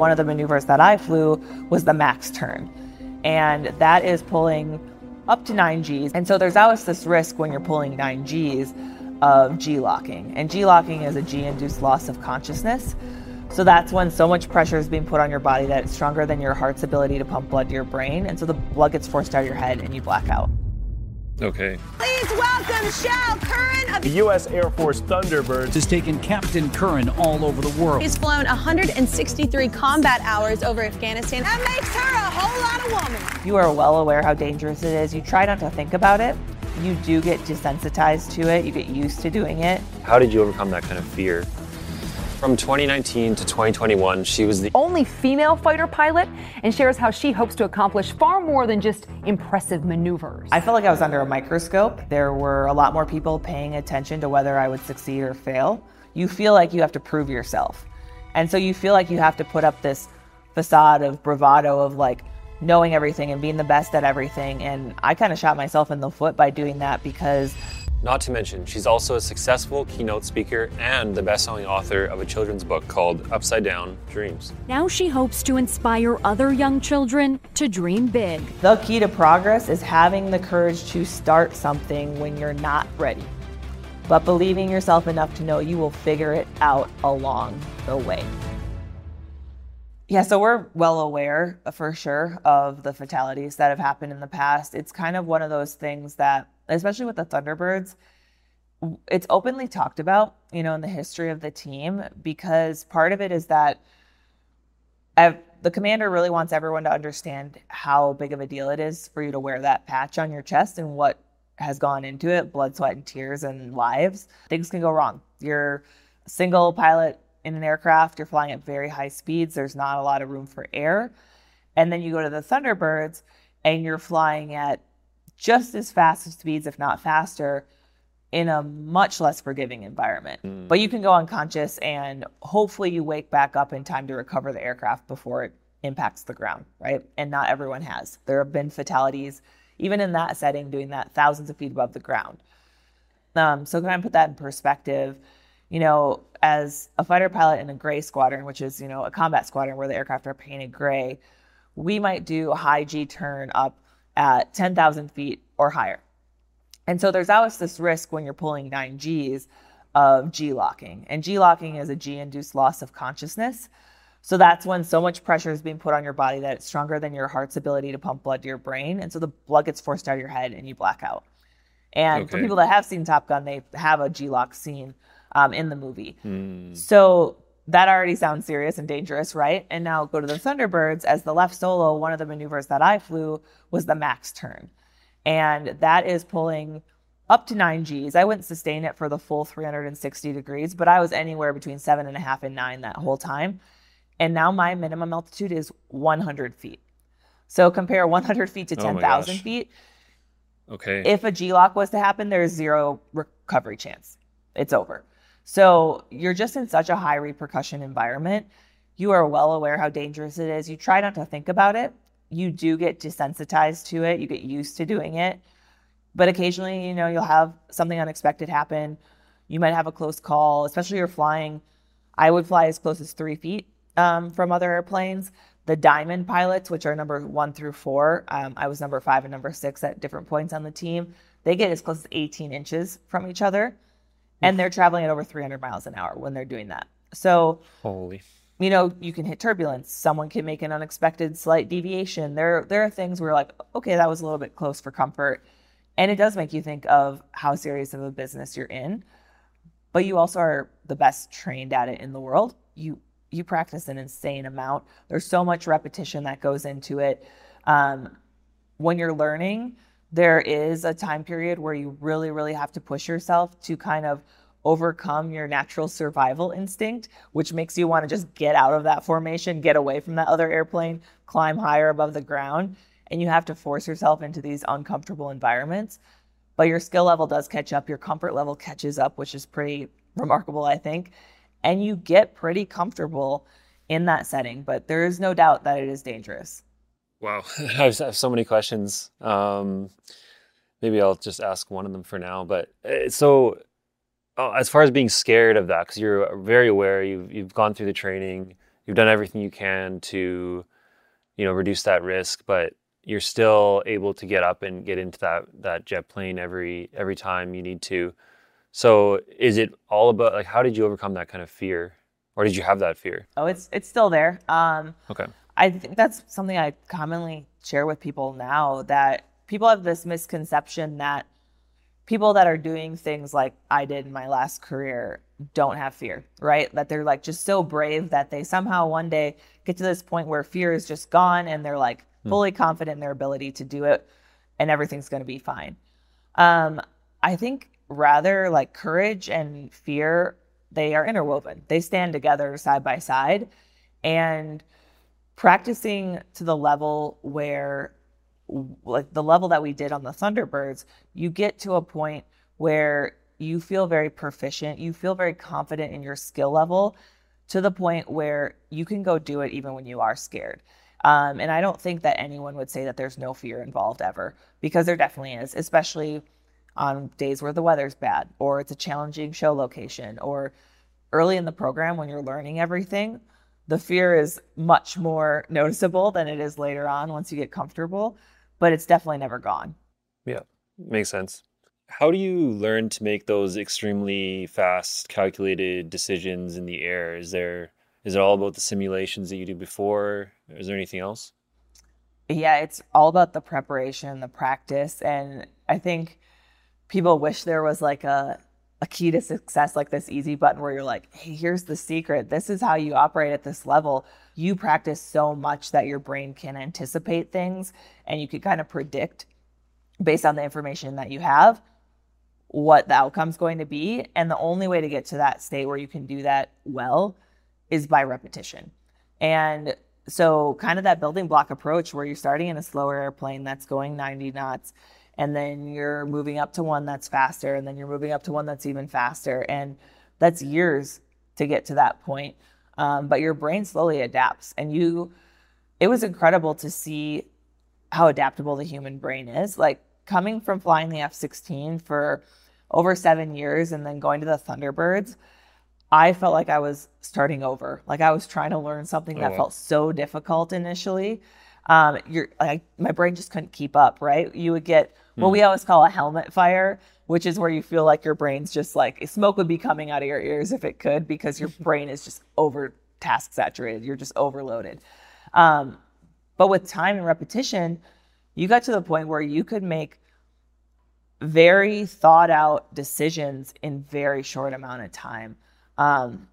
One of the maneuvers that I flew was the max turn, and that is pulling up to 9 Gs. And so there's always this risk when you're pulling 9 Gs of G locking. And G locking is a G induced loss of consciousness. So that's when so much pressure is being put on your body that it's stronger than your heart's ability to pump blood to your brain. And so the blood gets forced out of your head and you black out. Okay. Please welcome Shao Curran of The U.S. Air Force Thunderbirds has taken Captain Curran all over the world. He's flown 163 combat hours over Afghanistan. That makes her a whole lot of woman. You are well aware how dangerous it is. You try not to think about it. You do get desensitized to it. You get used to doing it. How did you overcome that kind of fear? From 2019 to 2021, she was the only female fighter pilot and shares how she hopes to accomplish far more than just impressive maneuvers. I felt like I was under a microscope. There were a lot more people paying attention to whether I would succeed or fail. You feel like you have to prove yourself. And so you feel like you have to put up this facade of bravado of like knowing everything and being the best at everything. And I kind of shot myself in the foot by doing that because Not to mention, she's also a successful keynote speaker and the best selling author of a children's book called Upside Down Dreams. Now she hopes to inspire other young children to dream big. the key to progress is having the courage to start something when you're not ready, but believing yourself enough to know you will figure it out along the way. Yeah, so we're well aware for sure of the fatalities that have happened in the past. It's kind of one of those things that, especially with the Thunderbirds, it's openly talked about, you know, in the history of the team because part of it is that the commander really wants everyone to understand how big of a deal it is for you to wear that patch on your chest and what has gone into it blood, sweat, and tears and lives. Things can go wrong. You're a single pilot in an aircraft, you're flying at very high speeds, there's not a lot of room for air. And then you go to the Thunderbirds and you're flying at just as fast as speeds, if not faster, in a much less forgiving environment. But you can go unconscious and hopefully you wake back up in time to recover the aircraft before it impacts the ground, right? And not everyone has. There have been fatalities, even in that setting, doing that thousands of feet above the ground. Um, so kind of put that in perspective, you know, as a fighter pilot in a gray squadron, which is, you know, a combat squadron where the aircraft are painted gray, we might do a high G turn up at 10,000 feet or higher. And so there's always this risk when you're pulling 9 Gs of G locking. And G locking is a G induced loss of consciousness. So that's when so much pressure is being put on your body that it's stronger than your heart's ability to pump blood to your brain. And so the blood gets forced out of your head and you black out. And for people that have seen Top Gun, they have a G lock scene um, in the movie. So that already sounds serious and dangerous, right? And now go to the Thunderbirds. As the left solo, one of the maneuvers that I flew was the max turn. And that is pulling up to nine Gs. I wouldn't sustain it for the full 360 degrees, but I was anywhere between seven and a half and nine that whole time. And now my minimum altitude is 100 feet. So compare 100 feet to Oh my 10,000 gosh. feet. Okay. If a G lock was to happen, there's zero recovery chance. It's over. So you're just in such a high repercussion environment. You are well aware how dangerous it is. You try not to think about it. You do get desensitized to it. You get used to doing it. But occasionally, you know, you'll have something unexpected happen. You might have a close call, especially you're flying. I would fly as close as three feet um, from other airplanes. The Diamond pilots, which are number one through four, um, I was number five and number six at different points on the team. They get as close as 18 inches from each other, and they're traveling at over 300 miles an hour when they're doing that. So, Holy. you know, you can hit turbulence. Someone can make an unexpected slight deviation. There, there are things where like, okay, that was a little bit close for comfort, and it does make you think of how serious of a business you're in. But you also are the best trained at it in the world. You you practice an insane amount. There's so much repetition that goes into it. Um, when you're learning, there is a time period where you really, really have to push yourself to kind of overcome your natural survival instinct, which makes you want to just get out of that formation, get away from that other airplane, climb higher above the ground. And you have to force yourself into these uncomfortable environments. But your skill level does catch up, your comfort level catches up, which is pretty remarkable, I think. And you get pretty comfortable in that setting. But there is no doubt that it is dangerous. Wow, I have so many questions. Um, maybe I'll just ask one of them for now. But uh, so, uh, as far as being scared of that, because you're very aware, you've you've gone through the training, you've done everything you can to, you know, reduce that risk, but you're still able to get up and get into that that jet plane every every time you need to. So, is it all about like how did you overcome that kind of fear, or did you have that fear? Oh, it's it's still there. Um, Okay. I think that's something I commonly share with people now that people have this misconception that people that are doing things like I did in my last career don't have fear, right? That they're like just so brave that they somehow one day get to this point where fear is just gone and they're like fully confident in their ability to do it and everything's going to be fine. Um, I think rather like courage and fear, they are interwoven. They stand together side by side. And practicing to the level where like the level that we did on the Thunderbirds, you get to a point where you feel very proficient, you feel very confident in your skill level to the point where you can go do it even when you are scared. Um, and I don't think that anyone would say that there's no fear involved ever, because there definitely is, especially on days where the weather's bad or it's a challenging show location or early in the program when you're learning everything. The fear is much more noticeable than it is later on once you get comfortable, but it's definitely never gone. Yeah, makes sense. How do you learn to make those extremely fast, calculated decisions in the air? Is there is it all about the simulations that you do before? Is there anything else? Yeah, it's all about the preparation, the practice, and I think people wish there was like a a key to success like this easy button where you're like, hey, here's the secret. This is how you operate at this level. You practice so much that your brain can anticipate things and you can kind of predict based on the information that you have what the outcome's going to be. And the only way to get to that state where you can do that well is by repetition. And so, kind of that building block approach where you're starting in a slower airplane that's going 90 knots and then you're moving up to one that's faster and then you're moving up to one that's even faster. And that's years to get to that point. Um, but your brain slowly adapts and you it was incredible to see how adaptable the human brain is. Like coming from flying the f-16 for over seven years and then going to the thunderbirds i felt like i was starting over. Like i was trying to learn something that wow. felt so difficult initially um, you're like my brain just couldn't keep up right you would get what we always call a helmet fire, which is where you feel like your brain's just like smoke would be coming out of your ears if it could because your brain is just over task saturated. You're just overloaded. Um, but with time and repetition, you got to the point where you could make very thought out decisions in very short amount of time. Um,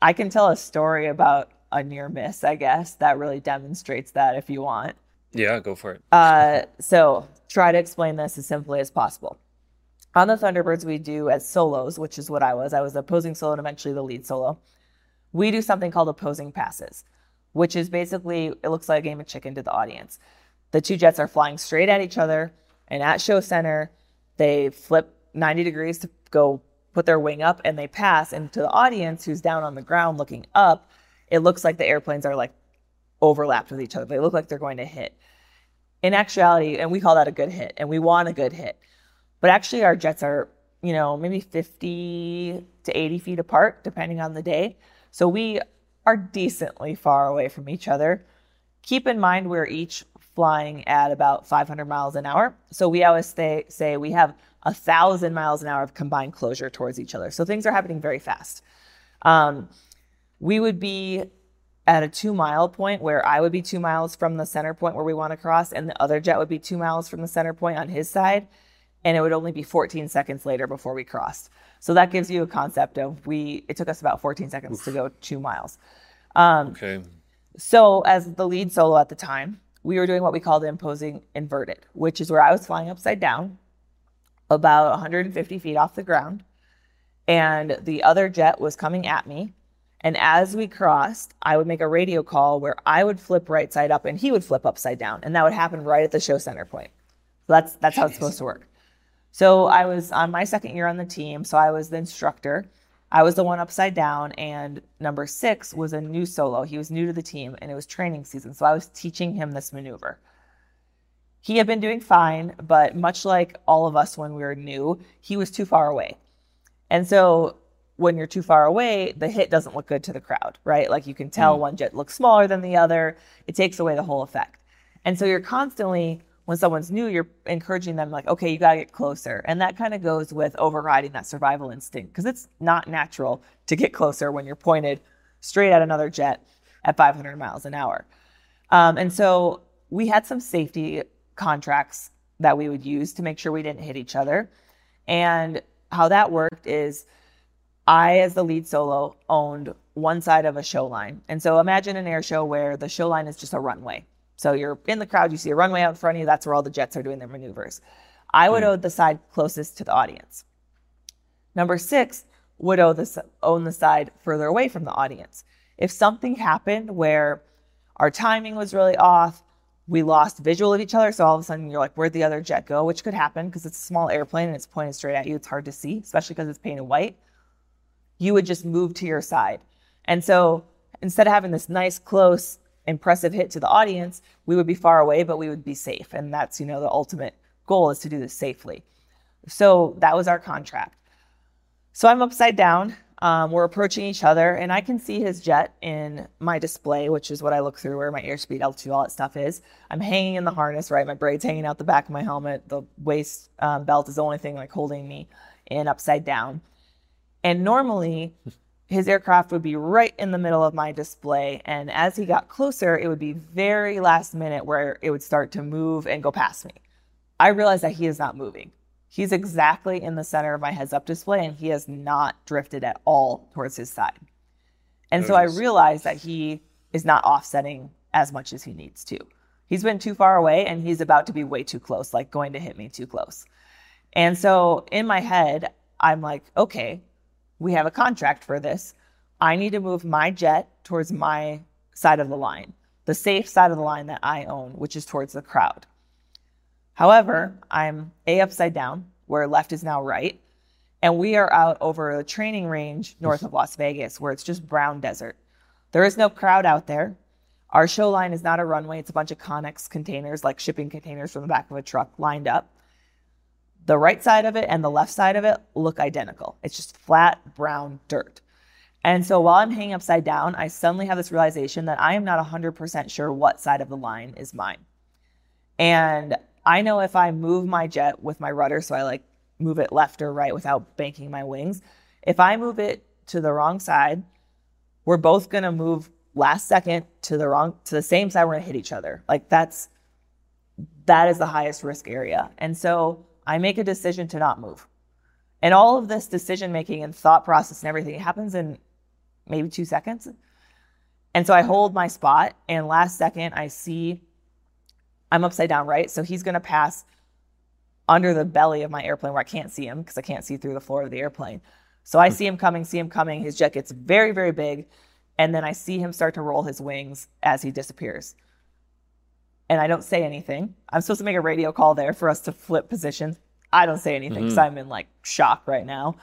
I can tell a story about a near miss, I guess, that really demonstrates that if you want. Yeah, go for it. Uh, so try to explain this as simply as possible. On the Thunderbirds, we do as solos, which is what I was. I was the opposing solo and eventually the lead solo. We do something called opposing passes, which is basically it looks like a game of chicken to the audience. The two jets are flying straight at each other, and at show center, they flip 90 degrees to go put their wing up, and they pass. And to the audience who's down on the ground looking up, it looks like the airplanes are like overlapped with each other. They look like they're going to hit. In actuality, and we call that a good hit, and we want a good hit. But actually, our jets are, you know, maybe 50 to 80 feet apart, depending on the day. So we are decently far away from each other. Keep in mind, we're each flying at about 500 miles an hour. So we always say, say we have a thousand miles an hour of combined closure towards each other. So things are happening very fast. Um, we would be at a two mile point where I would be two miles from the center point where we want to cross, and the other jet would be two miles from the center point on his side. And it would only be 14 seconds later before we crossed. So that gives you a concept of we, it took us about 14 seconds Oof. to go two miles. Um, okay. So, as the lead solo at the time, we were doing what we called opposing inverted, which is where I was flying upside down about 150 feet off the ground. And the other jet was coming at me. And as we crossed, I would make a radio call where I would flip right side up and he would flip upside down. And that would happen right at the show center point. So that's that's how it's supposed to work. So I was on my second year on the team. So I was the instructor. I was the one upside down, and number six was a new solo. He was new to the team, and it was training season. So I was teaching him this maneuver. He had been doing fine, but much like all of us when we were new, he was too far away. And so when you're too far away, the hit doesn't look good to the crowd, right? Like you can tell mm. one jet looks smaller than the other. It takes away the whole effect. And so you're constantly when someone's new, you're encouraging them like, okay, you got to get closer. And that kind of goes with overriding that survival instinct because it's not natural to get closer when you're pointed straight at another jet at 500 miles an hour. Um, and so we had some safety contracts that we would use to make sure we didn't hit each other. And how that worked is I, as the lead solo, owned one side of a show line. And so imagine an air show where the show line is just a runway. So you're in the crowd, you see a runway out in front of you, that's where all the jets are doing their maneuvers. I would mm. own the side closest to the audience. Number six would own the, own the side further away from the audience. If something happened where our timing was really off, we lost visual of each other, so all of a sudden you're like, where'd the other jet go? Which could happen because it's a small airplane and it's pointed straight at you. It's hard to see, especially because it's painted white. You would just move to your side. And so instead of having this nice, close impressive hit to the audience, we would be far away, but we would be safe. And that's, you know, the ultimate goal is to do this safely. So that was our contract. So I'm upside down. Um, we're approaching each other, and I can see his jet in my display, which is what I look through where my airspeed, altitude, all that stuff is. I'm hanging in the harness, right? My braid's hanging out the back of my helmet. The waist um, belt is the only thing like holding me in upside down. And normally, his aircraft would be right in the middle of my display. And as he got closer, it would be very last minute where it would start to move and go past me. I realized that he is not moving. He's exactly in the center of my heads up display and he has not drifted at all towards his side. And so I realized that he is not offsetting as much as he needs to. He's been too far away and he's about to be way too close, like going to hit me too close. And so in my head, I'm like, okay, we have a contract for this. I need to move my jet towards my side of the line, the safe side of the line that I own, which is towards the crowd. However, I'm A upside down, where left is now right. And we are out over a training range north of Las Vegas where it's just brown desert. There is no crowd out there. Our show line is not a runway, it's a bunch of Connex containers, like shipping containers from the back of a truck lined up the right side of it and the left side of it look identical. It's just flat brown dirt. And so while I'm hanging upside down, I suddenly have this realization that I am not 100% sure what side of the line is mine. And I know if I move my jet with my rudder, so I like move it left or right without banking my wings, if I move it to the wrong side, we're both going to move last second to the wrong to the same side we're going to hit each other. Like that's that is the highest risk area. And so I make a decision to not move. And all of this decision making and thought process and everything happens in maybe two seconds. And so I hold my spot, and last second, I see I'm upside down, right? So he's going to pass under the belly of my airplane where I can't see him because I can't see through the floor of the airplane. So I see him coming, see him coming. His jet gets very, very big. And then I see him start to roll his wings as he disappears and I don't say anything. I'm supposed to make a radio call there for us to flip positions. I don't say anything because mm-hmm. I'm in like shock right now.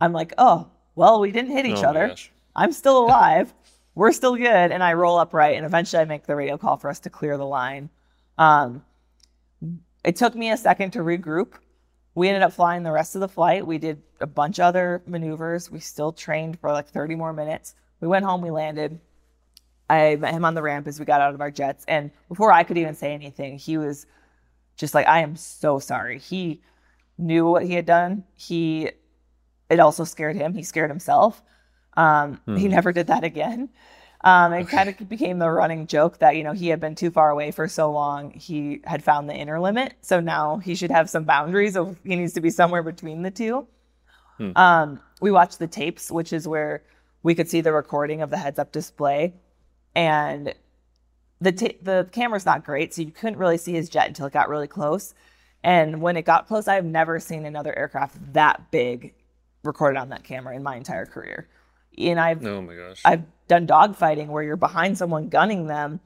I'm like, oh, well, we didn't hit each oh other. I'm still alive. We're still good. And I roll upright, and eventually I make the radio call for us to clear the line. Um, it took me a second to regroup. We ended up flying the rest of the flight. We did a bunch of other maneuvers. We still trained for like 30 more minutes. We went home, we landed. I met him on the ramp as we got out of our jets. And before I could even say anything, he was just like, I am so sorry. He knew what he had done. He, it also scared him. He scared himself. Um, He Hmm. never did that again. Um, it kind of became the running joke that you know he had been too far away for so long. He had found the inner limit, so now he should have some boundaries. Of he needs to be somewhere between the two. Hmm. Um, we watched the tapes, which is where we could see the recording of the heads-up display, and the ta- the camera's not great, so you couldn't really see his jet until it got really close. And when it got close, I've never seen another aircraft that big recorded on that camera in my entire career. And I've Oh my gosh. I've done dogfighting where you're behind someone gunning them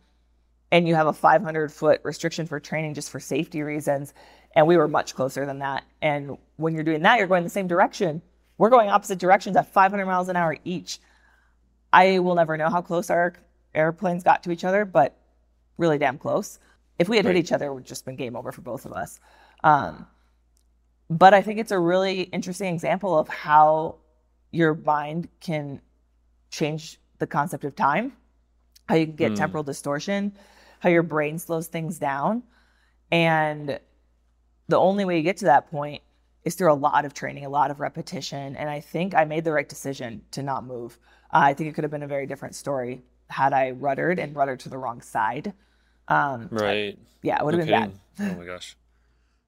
and you have a 500 foot restriction for training just for safety reasons. And we were much closer than that. And when you're doing that, you're going the same direction. We're going opposite directions at 500 miles an hour each. I will never know how close our airplanes got to each other, but really damn close. If we had Right. hit each other, it would just been game over for both of us. Um, but I think it's a really interesting example of how your mind can change the concept of time, how you can get Hmm. temporal distortion, how your brain slows things down. And the only way you get to that point is through a lot of training, a lot of repetition. And I think I made the right decision to not move. Uh, I think it could have been a very different story had I ruddered and ruddered to the wrong side. Um, Right. yeah, it would No have been bad. Oh my gosh.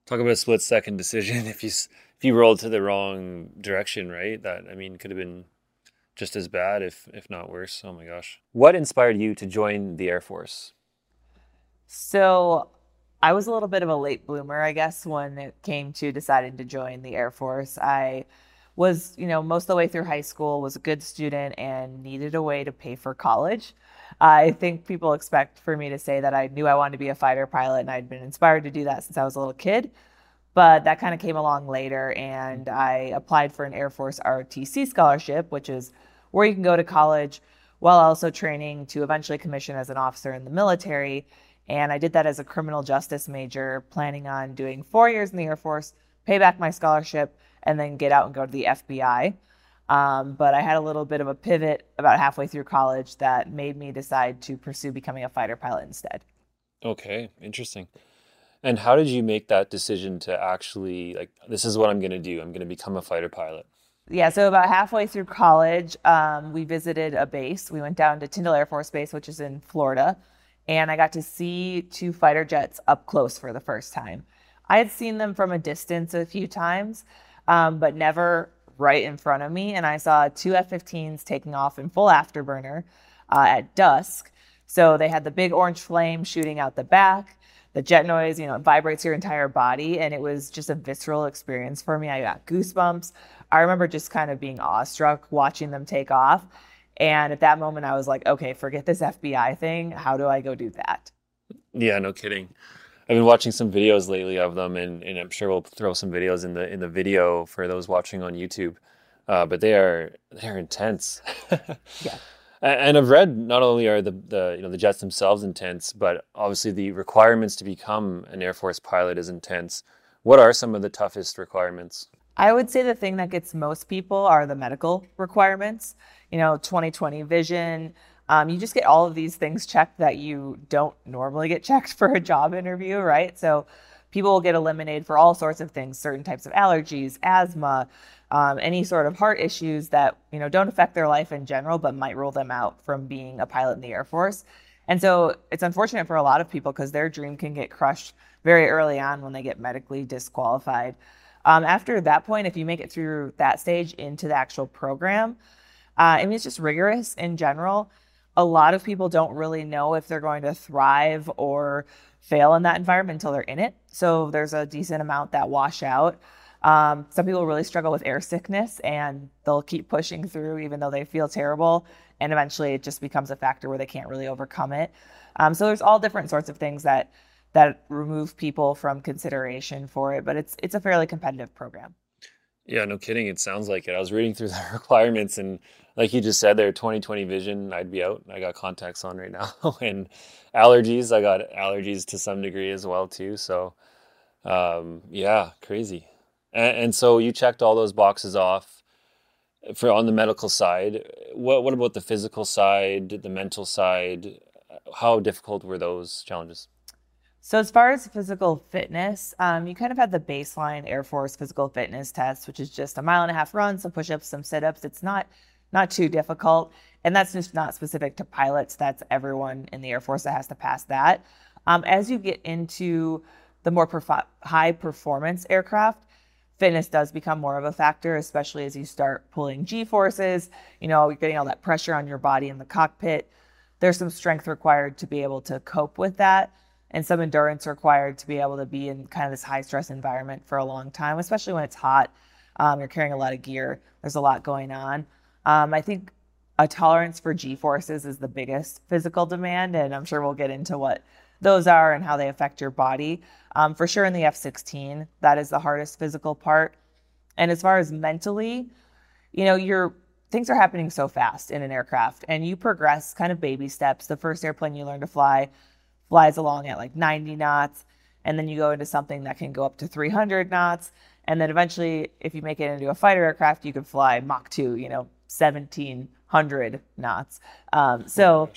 Talk about a split second decision. If you if you rolled to the wrong direction, right? That I mean could have been just as bad, if if not worse. Oh my gosh. What inspired you to join the Air Force? So I was a little bit of a late bloomer, I guess, when it came to deciding to join the Air Force. I was, you know, most of the way through high school, was a good student and needed a way to pay for college. I think people expect for me to say that I knew I wanted to be a fighter pilot and I'd been inspired to do that since I was a little kid. But that kind of came along later, and mm-hmm. I applied for an Air Force ROTC scholarship, which is where you can go to college while also training to eventually commission as an officer in the military. And I did that as a criminal justice major, planning on doing four years in the Air Force, pay back my scholarship, and then get out and go to the FBI. Um, but I had a little bit of a pivot about halfway through college that made me decide to pursue becoming a fighter pilot instead. Okay, interesting. And how did you make that decision to actually like this is what I'm going to do. I'm going to become a fighter pilot. Yeah, so about halfway through college, um, we visited a base. We went down to Tyndall Air Force Base, which is in Florida, and I got to see two fighter jets up close for the first time. I had seen them from a distance a few times, um, but never right in front of me. And I saw two F 15s taking off in full afterburner uh, at dusk. So they had the big orange flame shooting out the back. The jet noise, you know, vibrates your entire body. And it was just a visceral experience for me. I got goosebumps. I remember just kind of being awestruck watching them take off. And at that moment, I was like, okay, forget this FBI thing. How do I go do that? Yeah, no kidding. I've been watching some videos lately of them, and, and I'm sure we'll throw some videos in the in the video for those watching on YouTube. Uh, but they are they're intense. Yeah. And I've read not only are the, the you know the jets themselves intense, but obviously the requirements to become an Air Force pilot is intense. What are some of the toughest requirements? I would say the thing that gets most people are the medical requirements. You know, 2020 vision. Um, you just get all of these things checked that you don't normally get checked for a job interview, right? So people will get eliminated for all sorts of things, certain types of allergies, asthma, um, any sort of heart issues that you know don't affect their life in general, but might rule them out from being a pilot in the Air Force. And so it's unfortunate for a lot of people because their dream can get crushed very early on when they get medically disqualified. Um, after that point, if you make it through that stage into the actual program, uh, I mean, it's just rigorous in general. A lot of people don't really know if they're going to thrive or fail in that environment until they're in it. So there's a decent amount that wash out. Um, some people really struggle with air sickness and they'll keep pushing through even though they feel terrible. And eventually it just becomes a factor where they can't really overcome it. Um, so there's all different sorts of things that that remove people from consideration for it, but it's it's a fairly competitive program. Yeah, no kidding. It sounds like it. I was reading through the requirements, and like you just said, there, 2020 vision, I'd be out. I got contacts on right now, and allergies. I got allergies to some degree as well too. So, um, yeah, crazy. And, and so you checked all those boxes off for on the medical side. What what about the physical side, the mental side? How difficult were those challenges? So as far as physical fitness, um, you kind of had the baseline Air Force physical fitness test, which is just a mile and a half run, some push-ups, some sit-ups. It's not not too difficult. And that's just not specific to pilots. That's everyone in the Air Force that has to pass that. Um, as you get into the more perf- high performance aircraft, fitness does become more of a factor, especially as you start pulling G forces. You know, you're getting all that pressure on your body in the cockpit. There's some strength required to be able to cope with that, and some endurance required to be able to be in kind of this high stress environment for a long time, especially when it's hot. Um, you're carrying a lot of gear, there's a lot going on. Um, I think a tolerance for G forces is the biggest physical demand, and I'm sure we'll get into what those are and how they affect your body. Um, for sure, in the F 16, that is the hardest physical part. And as far as mentally, you know, your things are happening so fast in an aircraft, and you progress kind of baby steps. The first airplane you learn to fly flies along at like 90 knots, and then you go into something that can go up to 300 knots. And then eventually, if you make it into a fighter aircraft, you can fly Mach 2, you know, 1700 knots. Um, so,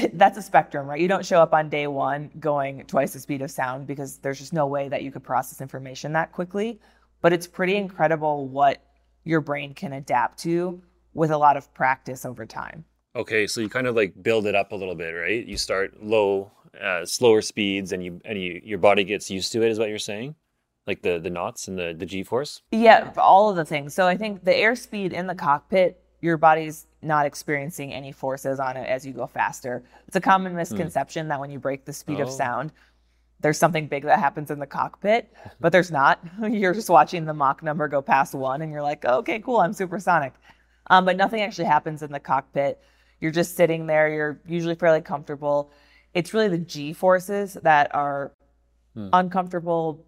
that's a spectrum, right? You don't show up on day one going twice the speed of sound because there's just no way that you could process information that quickly. But it's pretty incredible what your brain can adapt to with a lot of practice over time. Okay, so you kind of like build it up a little bit, right? You start low, uh, slower speeds, and you and you, your body gets used to it. Is what you're saying? Like the the knots and the the G force? Yeah, all of the things. So I think the airspeed in the cockpit your body's not experiencing any forces on it as you go faster. It's a common hmm. misconception mm. that when you break the speed oh. of sound, there's something big that happens in the cockpit, but there's not. you're just watching the Mach number go past one and you're like, oh, okay, cool, I'm supersonic. Um, but nothing actually happens in the cockpit. You're just sitting there, you're usually fairly comfortable. It's really the G forces that are mm. uncomfortable,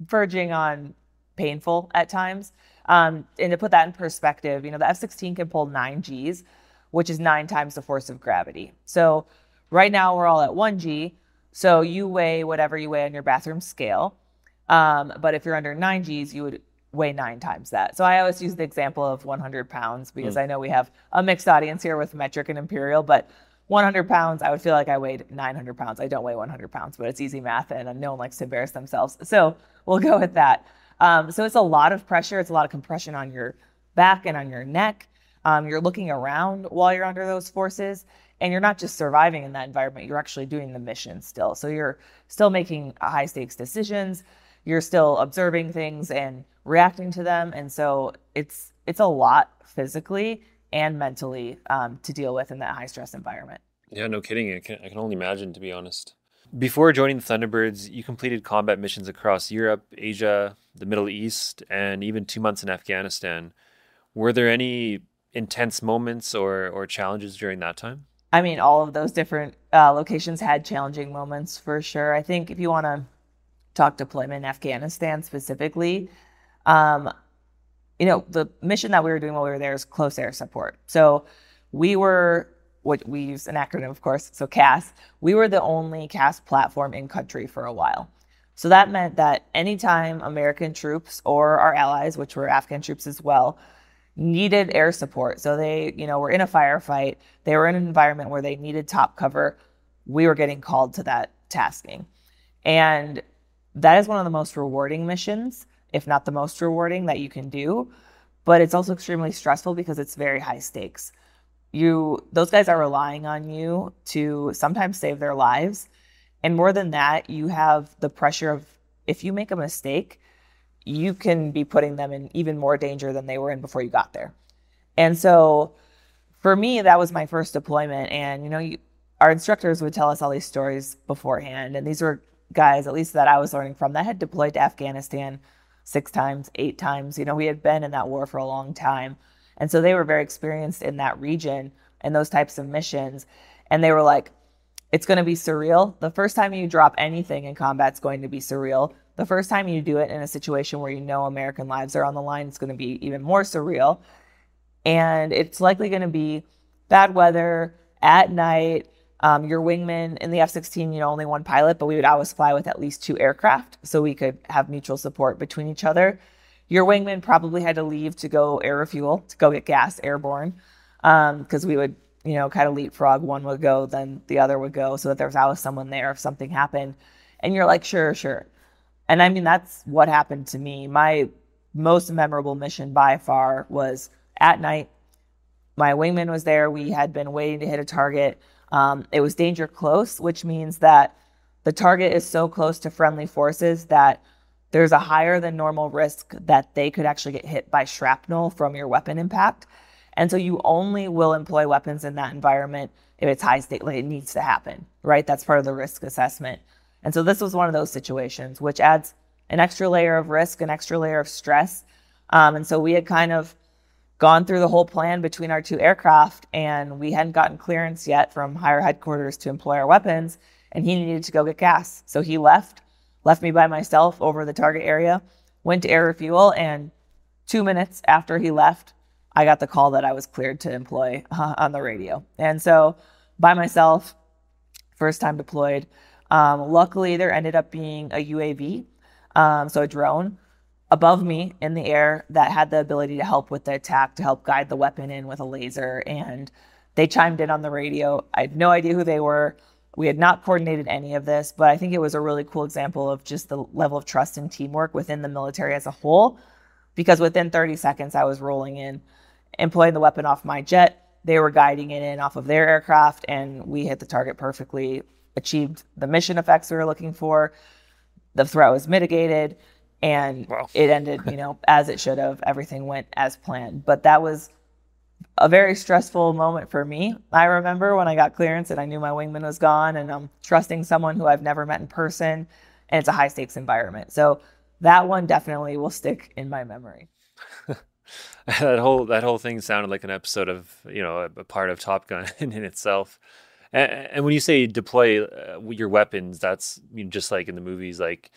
verging on painful at times. Um, and to put that in perspective, you know, the F 16 can pull nine Gs, which is nine times the force of gravity. So right now we're all at one G. So you weigh whatever you weigh on your bathroom scale. Um, but if you're under nine Gs, you would weigh nine times that. So I always use the example of 100 pounds because mm. I know we have a mixed audience here with metric and imperial, but 100 pounds, I would feel like I weighed 900 pounds. I don't weigh 100 pounds, but it's easy math and no one likes to embarrass themselves. So we'll go with that. Um, so it's a lot of pressure. It's a lot of compression on your back and on your neck. Um, you're looking around while you're under those forces, and you're not just surviving in that environment. You're actually doing the mission still. So you're still making high stakes decisions. You're still observing things and reacting to them, and so it's it's a lot physically and mentally um, to deal with in that high stress environment. Yeah, no kidding. I can, I can only imagine, to be honest. Before joining the Thunderbirds, you completed combat missions across Europe, Asia, the Middle East, and even two months in Afghanistan. Were there any intense moments or, or challenges during that time? I mean, all of those different uh, locations had challenging moments for sure. I think if you want to talk deployment in Afghanistan specifically, um, you know, the mission that we were doing while we were there is close air support. So we were what we use an acronym, of course, so CAS, we were the only CAS platform in country for a while. So that meant that anytime American troops or our allies, which were Afghan troops as well, needed air support, so they, you know, were in a firefight, they were in an environment where they needed top cover, we were getting called to that tasking. And that is one of the most rewarding missions, if not the most rewarding that you can do. But it's also extremely stressful because it's very high stakes. You those guys are relying on you to sometimes save their lives. And more than that you have the pressure of if you make a mistake you can be putting them in even more danger than they were in before you got there. And so for me that was my first deployment. And you know you, our instructors would tell us all these stories beforehand. And these were guys at least that i was learning from that had deployed to afghanistan six times eight times you know we had been in that war for a long time and so they were very experienced in that region and those types of missions. And they were like, it's going to be surreal. The first time you drop anything in combat is going to be surreal. The first time you do it in a situation where you know American lives are on the line, it's going to be even more surreal. And it's likely going to be bad weather at night. Um, your wingman in the F 16, you know, only one pilot, but we would always fly with at least two aircraft so we could have mutual support between each other. Your wingman probably had to leave to go air refuel, to go get gas airborne, because um, we would, you know, kind of leapfrog. One would go, then the other would go, so that there was always someone there if something happened. And you're like, sure, sure. And I mean, that's what happened to me. My most memorable mission by far was at night. my wingman was there. We had been waiting to hit a target. Um, it was danger close, which means that the target is so close to friendly forces that there's a higher than normal risk that they could actually get hit by shrapnel from your weapon impact. And so you only will employ weapons in that environment if it's high stake, like it needs to happen, right? That's part of the risk assessment. And so this was one of those situations, which adds an extra layer of risk, an extra layer of stress. Um, and so we had kind of gone through the whole plan between our two aircraft, and we hadn't gotten clearance yet from higher headquarters to employ our weapons. And he needed to go get gas. So he left, left me by myself over the target area, went to air refuel, and two minutes after he left, I got the call that I was cleared to employ uh, on the radio. And so by myself, first time deployed. Um, luckily, there ended up being a UAV, um, so a drone above me in the air that had the ability to help with the attack, to help guide the weapon in with a laser. And they chimed in on the radio. I had no idea who they were. We had not coordinated any of this, but I think it was a really cool example of just the level of trust and teamwork within the military as a whole. Because within 30 seconds, I was rolling in, employing the weapon off my jet. They were guiding it in off of their aircraft, and we hit the target perfectly, achieved the mission effects we were looking for. The threat was mitigated and wow. it ended, you know, as it should have. Everything went as planned. But that was a very stressful moment for me. I remember when I got clearance and I knew my wingman was gone and I'm trusting someone who I've never met in person and it's a high stakes environment. So that one definitely will stick in my memory. that whole that whole thing sounded like an episode of, you know, a, a part of Top Gun in, in itself. And, and, when you say deploy uh, your weapons, that's you know, just like in the movies like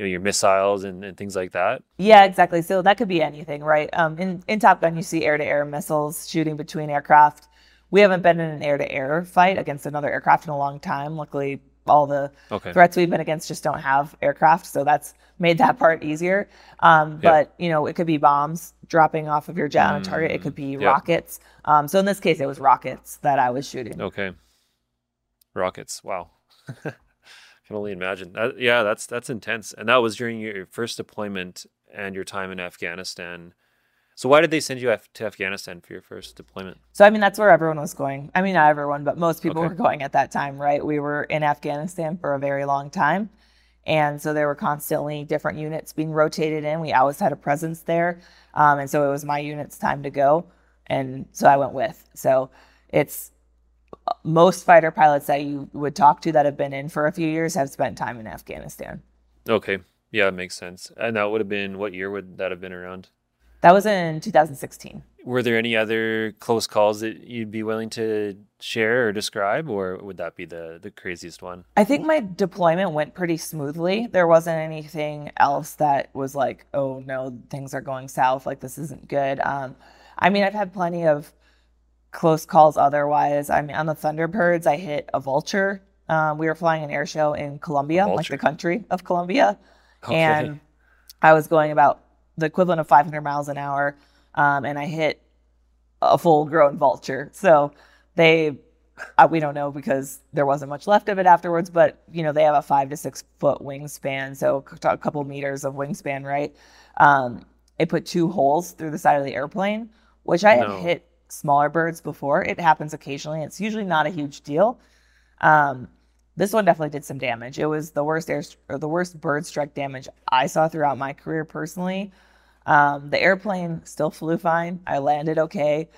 you know your missiles and, and things like that? Yeah exactly. So that could be anything right? Um, in, in top gun you see air-to-air missiles shooting between aircraft. We haven't been in an air-to-air fight against another aircraft in a long time. Luckily all the okay. threats we've been against just don't have aircraft so that's made that part easier. Um, but you know it could be bombs dropping off of your jet mm, on a target. It could be yep. rockets. Um, so in this case it was rockets that i was shooting. Okay. Rockets. Wow can only imagine. That, yeah, that's that's intense. And that was during your first deployment and your time in Afghanistan. So why did they send you to Afghanistan for your first deployment? So I mean, that's where everyone was going. I mean, not everyone, but most people okay. were going at that time, right? We were in Afghanistan for a very long time. And so there were constantly different units being rotated in. We always had a presence there. Um, and so it was my unit's time to go. And so I went with. So it's most fighter pilots that you would talk to that have been in for a few years have spent time in Afghanistan. Okay. Yeah, it makes sense. And that would have been what year would that have been around? That was in 2016. Were there any other close calls that you'd be willing to share or describe, or would that be the, the craziest one? I think my deployment went pretty smoothly. There wasn't anything else that was like, oh no, things are going south, like this isn't good. Um, I mean, I've had plenty of close calls otherwise. I mean, on the Thunderbirds, I hit a vulture. Um, we were flying an air show in Colombia, like the country of Colombia. Okay. And I was going about the equivalent of 500 miles an hour. Um, and I hit a full grown vulture. So they, uh, we don't know because there wasn't much left of it afterwards, but you know, they have a five to six foot wingspan. So a couple meters of wingspan, right? Um, it put two holes through the side of the airplane, which I no. had hit smaller birds before. It happens occasionally. It's usually not a huge deal. Um, this one definitely did some damage. It was the worst air or the worst bird strike damage I saw throughout my career personally. Um, the airplane still flew fine. I landed okay,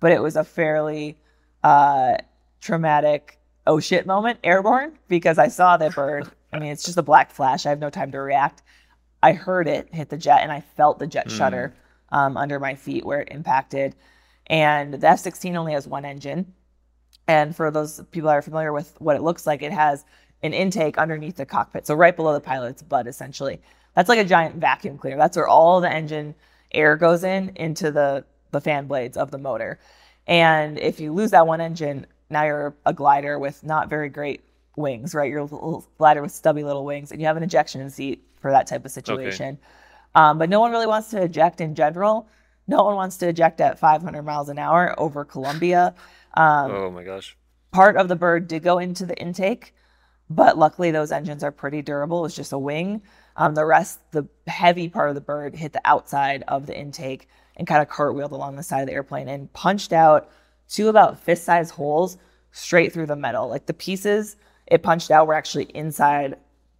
but it was a fairly uh, traumatic oh shit moment airborne because I saw that bird. I mean, it's just a black flash. I have no time to react. I heard it hit the jet and I felt the jet mm. shudder um, under my feet where it impacted. And the F 16 only has one engine. And for those people that are familiar with what it looks like, it has an intake underneath the cockpit. So right below the pilot's butt, essentially. That's like a giant vacuum cleaner. That's where all the engine air goes in into the, the fan blades of the motor. And if you lose that one engine, now you're a glider with not very great wings, right? You're a little glider with stubby little wings, and you have an ejection seat for that type of situation. Okay. Um, but no one really wants to eject in general. No one wants to eject at 500 miles an hour over Colombia. Um, oh my gosh. Part of the bird did go into the intake, but luckily those engines are pretty durable. It was just a wing. Um, the rest, the heavy part of the bird hit the outside of the intake and kind of cartwheeled along the side of the airplane and punched out two about fist size holes straight through the metal. Like the pieces it punched out were actually inside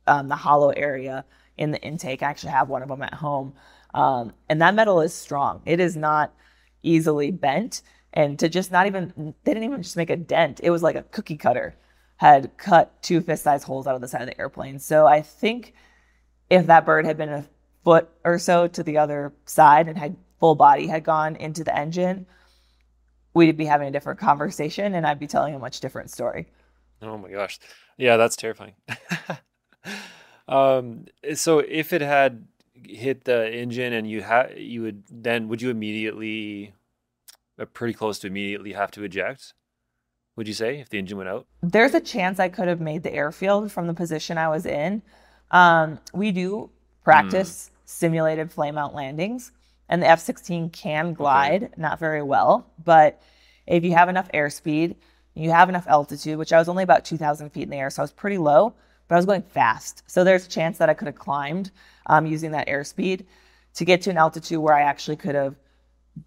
um, the hollow area in the intake. I actually have one of them at home. Um, and that metal is strong. It is not easily bent. And to just not even, they didn't even just make a dent. It was like a cookie cutter had cut two fist size holes out of the side of the airplane. So I think if that bird had been a foot or so to the other side and had full body had gone into the engine, we'd be having a different conversation and I'd be telling a much different story. Oh my gosh. Yeah, that's terrifying. um, so if it had hit the engine and you had you would then would you immediately uh, pretty close to immediately have to eject? Would you say if the engine went out? There's a chance I could have made the airfield from the position I was in. Um, we do practice mm. simulated flame out landings, and the F 16 can glide, okay. not very well, but if you have enough airspeed, you have enough altitude, which I was only about 2,000 feet in the air, so I was pretty low, but I was going fast. So there's a chance that I could have climbed um, using that airspeed to get to an altitude where I actually could have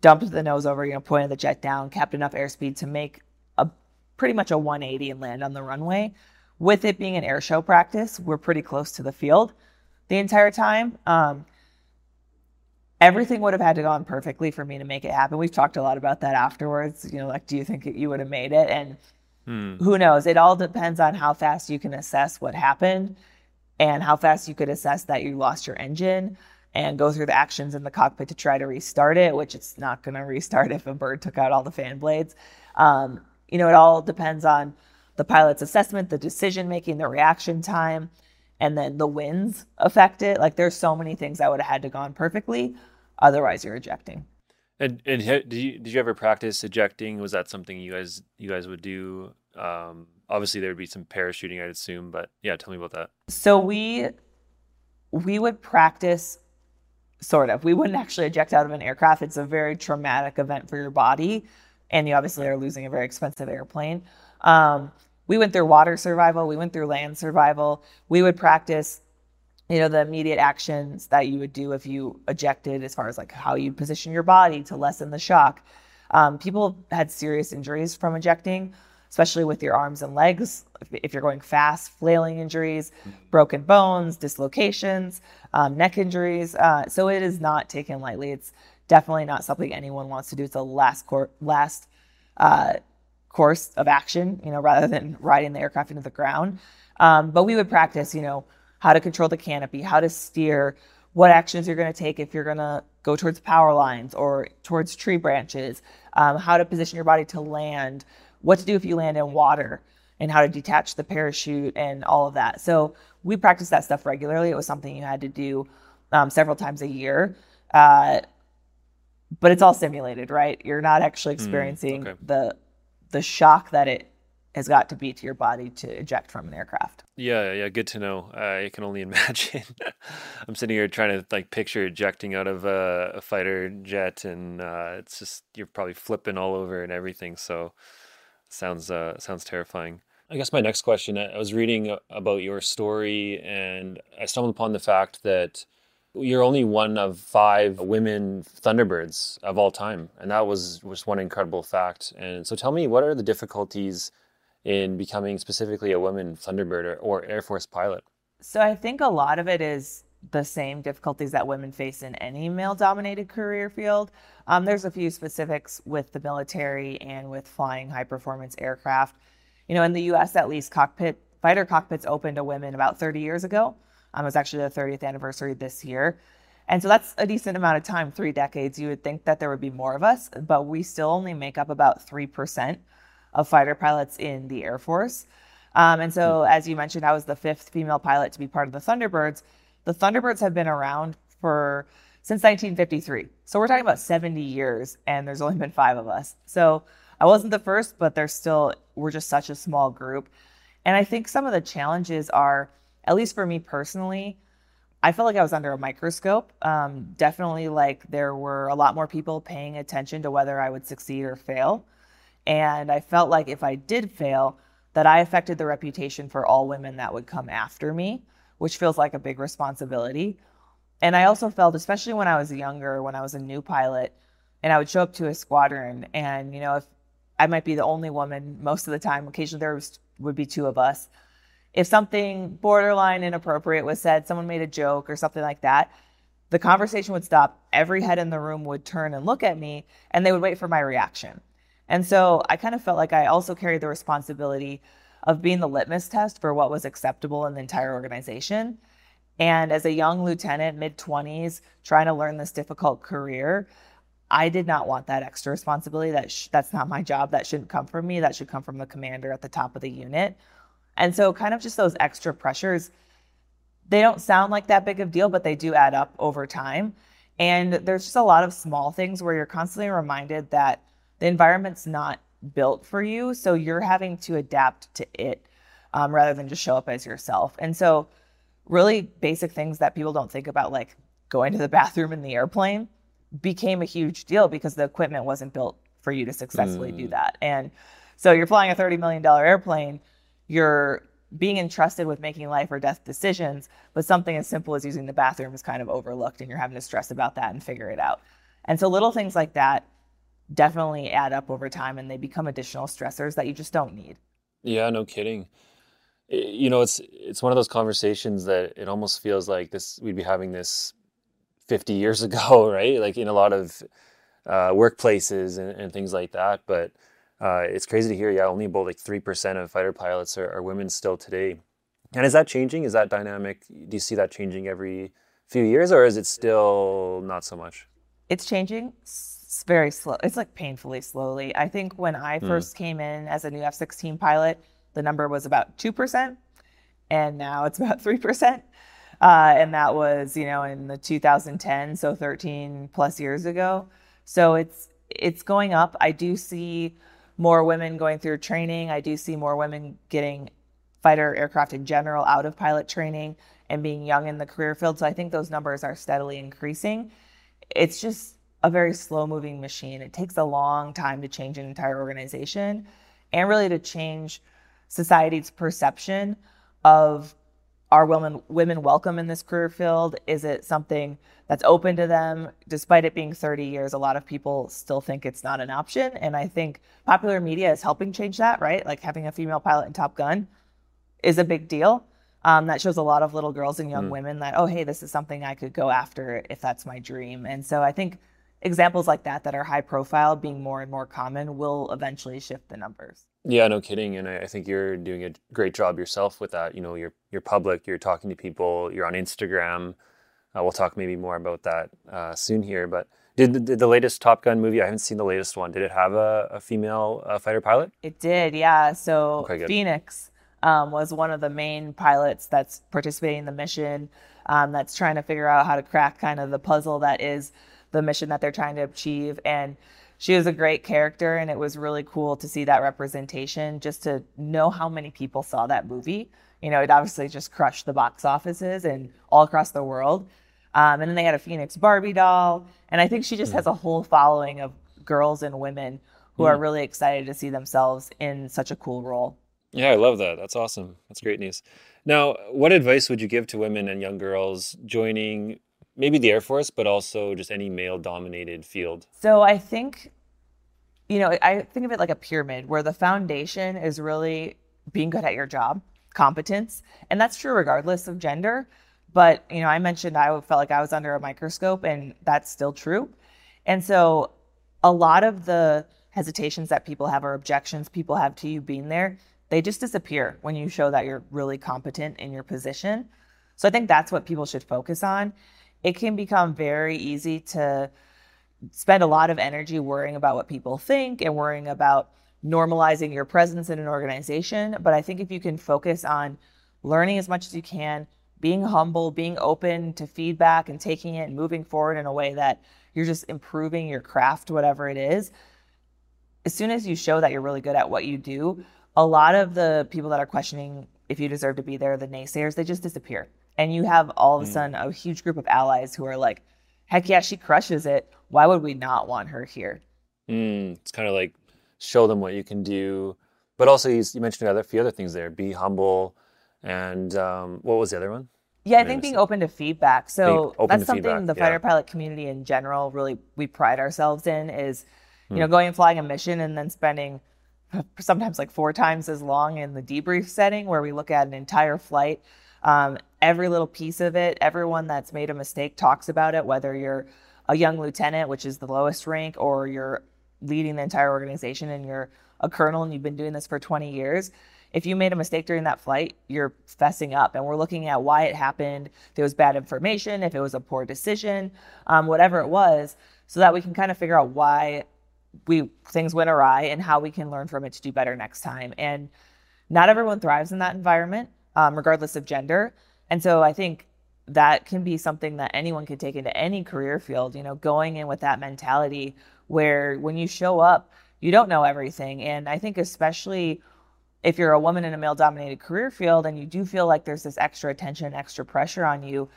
dumped the nose over, you know, pointed the jet down, kept enough airspeed to make a pretty much a 180 and land on the runway. With it being an air show practice, we're pretty close to the field the entire time. Um, everything would have had to go on perfectly for me to make it happen. We've talked a lot about that afterwards. You know, like, do you think you would have made it? And hmm. who knows? It all depends on how fast you can assess what happened and how fast you could assess that you lost your engine and go through the actions in the cockpit to try to restart it, which it's not going to restart if a bird took out all the fan blades. Um, you know, it all depends on the pilot's assessment, the decision making, the reaction time, and then the winds affect it. Like there's so many things that would have had to gone perfectly, otherwise you're ejecting. And and did you did you ever practice ejecting? Was that something you guys you guys would do? Um, obviously there would be some parachuting, I'd assume, but yeah, tell me about that. So we we would practice sort of. We wouldn't actually eject out of an aircraft. It's a very traumatic event for your body, and you obviously are losing a very expensive airplane. Um, we went through water survival, we went through land survival. We would practice, you know, the immediate actions that you would do if you ejected, as far as like how you position your body to lessen the shock. Um, people had serious injuries from ejecting especially with your arms and legs. If you're going fast, flailing injuries, broken bones, dislocations, um, neck injuries. Uh, so it is not taken lightly. It's definitely not something anyone wants to do. It's a last cor- last uh, course of action, you know, rather than riding the aircraft into the ground. Um, but we would practice, you know, how to control the canopy, how to steer, what actions you're going to take if you're going to go towards power lines or towards tree branches, um, how to position your body to land, what to do if you land in water and how to detach the parachute and all of that. So we practiced that stuff regularly. It was something you had to do um, several times a year. Uh, but it's all simulated, right? You're not actually hmm, experiencing mm, okay. the the shock that it has got to be to your body to eject from an aircraft. Yeah, yeah, good to know. I can only imagine. I'm sitting here trying to like picture ejecting out of a, a fighter jet, and uh, it's just you're probably flipping all over and everything. So Sounds uh, sounds terrifying. I guess my next question I was reading about your story and I stumbled upon the fact that you're only one of five women Thunderbirds of all time. And that was was one incredible fact. And so tell me, what are the difficulties in becoming specifically a woman Thunderbird or, or Air Force pilot? So I think a lot of it is the same difficulties that women face in any male dominated career field. Um, there's a few specifics with the military and with flying high performance aircraft. You know, in the US at least, cockpit fighter cockpits opened to women about 30 years ago. Um, it was actually the 30th anniversary this year. And so that's a decent amount of time, three decades. You would think that there would be more of us, but we still only make up about 3% of fighter pilots in the Air Force. Um, and so, as you mentioned, I was the fifth female pilot to be part of the Thunderbirds. The Thunderbirds have been around for since 1953. So we're talking about 70 years, and there's only been five of us. So I wasn't the first, but there's still, we're just such a small group. And I think some of the challenges are, at least for me personally, I felt like I was under a microscope. Um, definitely, like there were a lot more people paying attention to whether I would succeed or fail. And I felt like if I did fail, that I affected the reputation for all women that would come after me which feels like a big responsibility. And I also felt, especially when I was younger, when I was a new pilot, and I would show up to a squadron, and you know, if I might be the only woman most of the time, occasionally there was, would be two of us. If something borderline inappropriate was said, someone made a joke or something like that, the conversation would stop. Every head in the room would turn and look at me, and they would wait for my reaction. And so I kind of felt like I also carried the responsibility of being the litmus test for what was acceptable in the entire organization. And as a young lieutenant, mid 20s, trying to learn this difficult career, I did not want that extra responsibility. That sh- that's not my job. That shouldn't come from me. That should come from the commander at the top of the unit. And so, kind of just those extra pressures, they don't sound like that big of a deal, but they do add up over time. And there's just a lot of small things where you're constantly reminded that the environment's not built for you. So you're having to adapt to it um, rather than just show up as yourself. And so, really basic things that people don't think about, like going to the bathroom in the airplane, became a huge deal because the equipment wasn't built for you to successfully mm. do that. And so you're flying a $30 million airplane, you're being entrusted with making life or death decisions, but something as simple as using the bathroom is kind of overlooked and you're having to stress about that and figure it out. And so little things like that definitely add up over time and they become additional stressors that you just don't need. Yeah, no kidding. You know, it's it's one of those conversations that it almost feels like this we'd be having this 50 years ago, right? Like in a lot of uh, workplaces and, and, things like that. But uh, it's crazy to hear, yeah, only about like 3% of fighter pilots are, are, women still today. And is that changing? Is that dynamic? Do you see that changing every few years or is it still not so much? It's changing. Very slow. It's like painfully slowly. I think when I hmm. first mm. came in as a new F 16 pilot, the number was about 2%. And now it's about 3%. Uh, and that was, you know, in the 2010, so 13 plus years ago. So it's it's going up. I do see more women going through training. I do see more women getting fighter aircraft in general out of pilot training and being young in the career field. So I think those numbers are steadily increasing. It's just a very slow moving machine. It takes a long time to change an entire organization and really to change society's perception of are women women welcome in this career field? Is it something that's open to them? Despite it being 30 years, a lot of people still think it's not an option. And I think popular media is helping change that, right? Like having a female pilot in Top Gun is a big deal. Um, that shows a lot of little girls and young mm. women that, oh, hey, this is something I could go after if that's my dream. And so I think examples like that that are high profile being more and more common will eventually shift the numbers. Yeah, no kidding. And I, I, think you're doing a great job yourself with that. You know, you're you're public, you're talking to people, you're on Instagram. Uh, we'll talk maybe more about that uh, soon here. But did, did, the latest Top Gun movie? I haven't seen the latest one. Did it have a, a female uh, fighter pilot? It did. Yeah. So okay, Phoenix um, was one of the main pilots that's participating in the mission. Um, that's trying to figure out how to crack kind of the puzzle that is the mission that they're trying to achieve. And she was a great character, and it was really cool to see that representation, just to know how many people saw that movie. You know, it obviously just crushed the box offices and all across the world. Um, and then they had a Phoenix Barbie doll, and I think she just mm. has a whole following of girls and women who mm. are really excited to see themselves in such a cool role. Yeah, I love that. That's awesome. That's great news. Now, what advice would you give to women and young girls joining maybe the Air Force, but also just any male dominated field? So I think, you know, I think of it like a pyramid where the foundation is really being good at your job, competence. And that's true regardless of gender. But, you know, I mentioned I felt like I was under a microscope, and that's still true. And so a lot of the hesitations that people have or objections people have to you being there, they just disappear when you show that you're really competent in your position. So I think that's what people should focus on it can become very easy to spend a lot of energy worrying about what people think and worrying about normalizing your presence in an organization. But I think if you can focus on learning as much as you can, being humble, being open to feedback and taking it and moving forward in a way that you're just improving your craft, whatever it is, as soon as you show that you're really good at what you do, a lot of the people that are questioning if you deserve to be there, the naysayers, they just disappear and you have all of a mm. sudden a huge group of allies who are like, heck yeah, she crushes it. Why would we not want her here? Mm, it's kind of like show them what you can do, but also you, you mentioned a few other things there. Be humble, and um, what was the other one? Yeah, I think being open to feedback. So that's something feedback, the yeah. fighter pilot community in general really we pride ourselves in is, you Hmm. know, going and flying a mission and then spending sometimes like four times as long in the debrief setting where we look at an entire flight, um, every little piece of it. Everyone that's made a mistake talks about it, whether you're a young lieutenant, which is the lowest rank, or you're leading the entire organization and you're a colonel and you've been doing this for 20 years. If you made a mistake during that flight, you're fessing up. And we're looking at why it happened. If it was bad information, if it was a poor decision, um, whatever it was, so that we can kind of figure out why we things went awry and how we can learn from it to do better next time. And not everyone thrives in that environment, um, regardless of gender. And so I think that can be something that anyone could take into any career field, you know, going in with that mentality where when you show up, you don't know everything. And I think, especially if you're a woman in a male dominated career field and you do feel like there's this extra attention, extra pressure on you.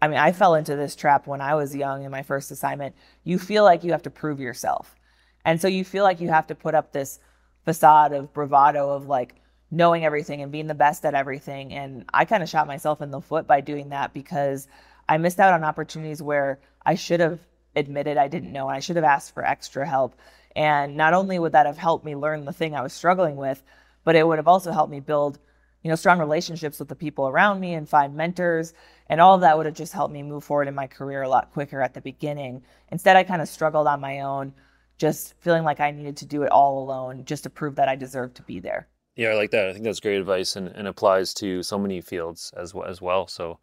I mean, I fell into this trap when I was young in my first assignment. You feel like you have to prove yourself. And so you feel like you have to put up this facade of bravado of like knowing everything and being the best at everything. And I kind of shot myself in the foot by doing that because I missed out on opportunities where I should have admitted I didn't know and I should have asked for extra help. And not only would that have helped me learn the thing I was struggling with, but it would have also helped me build, you know, strong relationships with the people around me and find mentors. And all of that would have just helped me move forward in my career a lot quicker at the beginning. Instead, I kind of struggled on my own, just feeling like I needed to do it all alone just to prove that I deserved to be there. Yeah, I like that. I think that's great advice and, and applies to so many fields as well, as well. So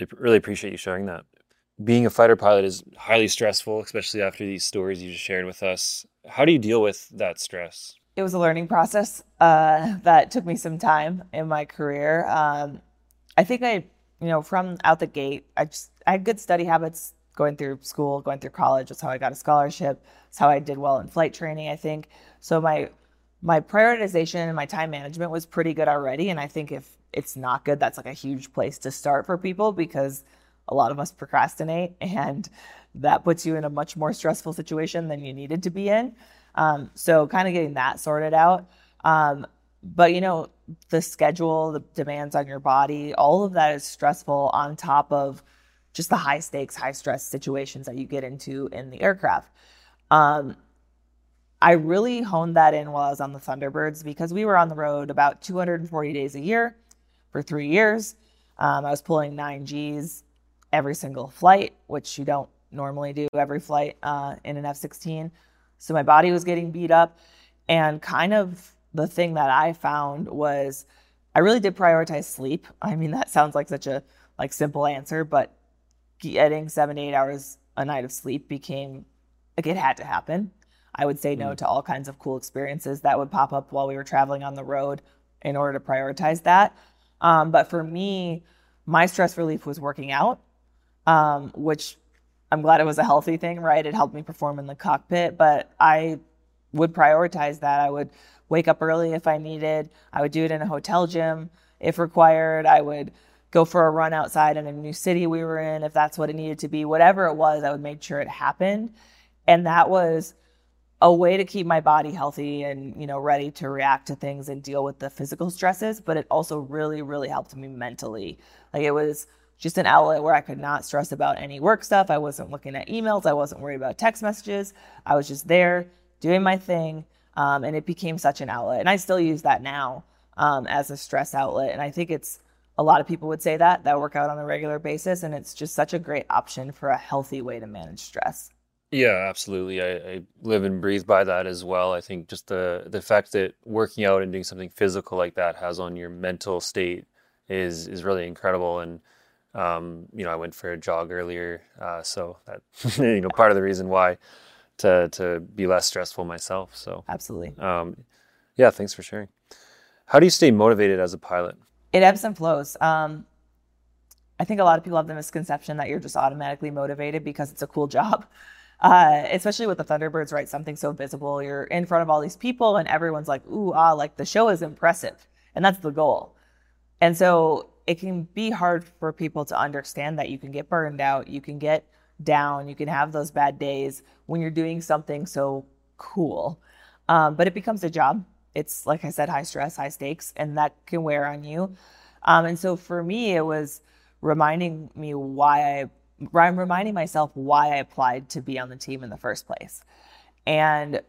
I really appreciate you sharing that. Being a fighter pilot is highly stressful, especially after these stories you just shared with us. How do you deal with that stress? It was a learning process uh, that took me some time in my career. Um, I think I, you know, from out the gate, I just I had good study habits going through school, going through college. That's how I got a scholarship. That's how I did well in flight training. I think so. My my prioritization and my time management was pretty good already. And I think if it's not good, that's like a huge place to start for people because a lot of us procrastinate and that puts you in a much more stressful situation than you needed to be in. Um, so kind of getting that sorted out. Um, but you know, the schedule, the demands on your body, all of that is stressful on top of just the high stakes, high stress situations that you get into in the aircraft. Um, I really honed that in while I was on the Thunderbirds because we were on the road about 240 days a year for three years. Um, I was pulling nine Gs every single flight, which you don't normally do every flight uh, in an F 16. So my body was getting beat up. And kind of the thing that I found was I really did prioritize sleep. I mean, that sounds like such a like simple answer, but getting seven eight hours a night of sleep became like it had to happen. I would say no to all kinds of cool experiences that would pop up while we were traveling on the road in order to prioritize that. Um, but for me, my stress relief was working out, um, which I'm glad it was a healthy thing, right? It helped me perform in the cockpit, but I would prioritize that. I would wake up early if I needed. I would do it in a hotel gym if required. I would go for a run outside in a new city we were in if that's what it needed to be. Whatever it was, I would make sure it happened. And that was a way to keep my body healthy and you know ready to react to things and deal with the physical stresses but it also really really helped me mentally. Like it was just an outlet where i could not stress about any work stuff. I wasn't looking at emails. I wasn't worried about text messages. I was just there doing my thing um, and it became such an outlet and i still use that now um, as a stress outlet and i think it's a lot of people would say that that work out on a regular basis and it's just such a great option for a healthy way to manage stress Yeah, absolutely. I, I live and breathe by that as well. I think just the the fact that working out and doing something physical like that has on your mental state is is really incredible. And um, you know, I went for a jog earlier, uh, so that you know part of the reason why to to be less stressful myself. So absolutely. um, yeah, thanks for sharing. How do you stay motivated as a pilot? it ebbs and flows. Um, I think a lot of people have the misconception that you're just automatically motivated because it's a cool job. Uh, especially with the Thunderbirds, right? Something so visible. You're in front of all these people, and everyone's like, ooh, ah, like the show is impressive. And that's the goal. And so it can be hard for people to understand that you can get burned out, you can get down, you can have those bad days when you're doing something so cool. Um, but it becomes a job. It's, like I said, high stress, high stakes, and that can wear on you. Um, and so for me, it was reminding me why I I'm reminding myself why I applied to be on the team in the first place. And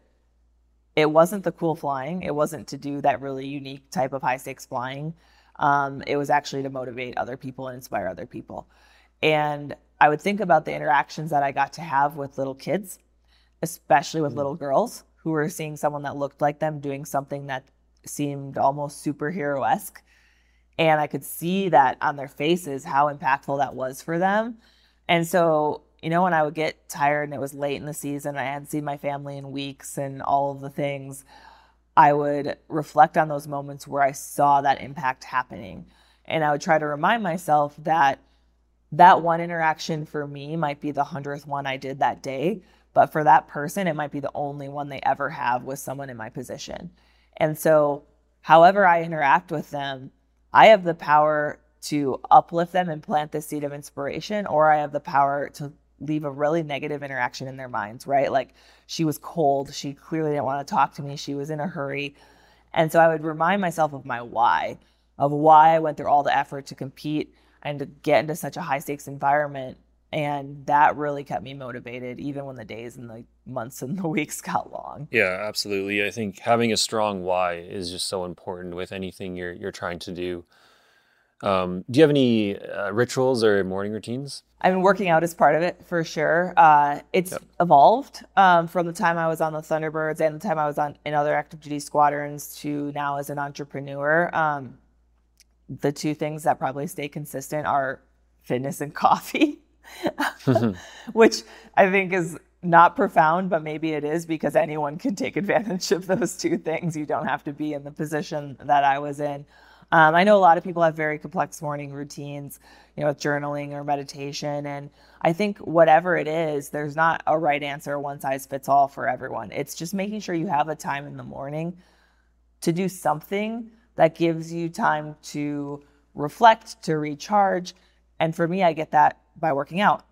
it wasn't the cool flying. It wasn't to do that really unique type of high stakes flying. Um, it was actually to motivate other people and inspire other people. And I would think about the interactions that I got to have with little kids, especially with little girls who were seeing someone that looked like them doing something that seemed almost superhero esque. And I could see that on their faces how impactful that was for them. And so, you know, when I would get tired and it was late in the season, I hadn't seen my family in weeks and all of the things, I would reflect on those moments where I saw that impact happening. And I would try to remind myself that that one interaction for me might be the hundredth one I did that day, but for that person, it might be the only one they ever have with someone in my position. And so, however I interact with them, I have the power to uplift them and plant the seed of inspiration, or I have the power to leave a really negative interaction in their minds, right? Like she was cold. She clearly didn't want to talk to me. She was in a hurry. And so I would remind myself of my why, of why I went through all the effort to compete and to get into such a high stakes environment. And that really kept me motivated, even when the days and the months and the weeks got long. Yeah, absolutely. I think having a strong why is just so important with anything you're you're trying to do. Um, do you have any uh, rituals or morning routines? I've been working out as part of it for sure. Uh, it's yep. evolved um, from the time I was on the Thunderbirds and the time I was on in other active duty squadrons to now as an entrepreneur. Um, the two things that probably stay consistent are fitness and coffee, which I think is not profound, but maybe it is because anyone can take advantage of those two things. You don't have to be in the position that I was in. Um, I know a lot of people have very complex morning routines, you know, with journaling or meditation. And I think whatever it is, there's not a right answer, one size fits all for everyone. It's just making sure you have a time in the morning to do something that gives you time to reflect, to recharge. And for me, I get that by working out.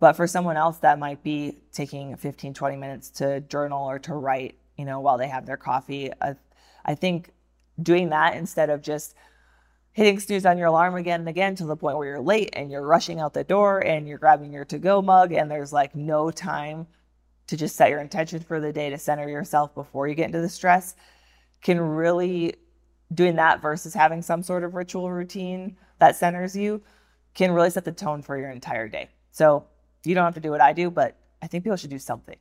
But for someone else, that might be taking 15, 20 minutes to journal or to write, you know, while they have their coffee. I, I think doing that instead of just hitting snooze on your alarm again and again to the point where you're late and you're rushing out the door and you're grabbing your to go mug and there's like no time to just set your intention for the day to center yourself before you get into the stress can really doing that versus having some sort of ritual routine that centers you can really set the tone for your entire day. So you don't have to do what I do, but I think people should do something.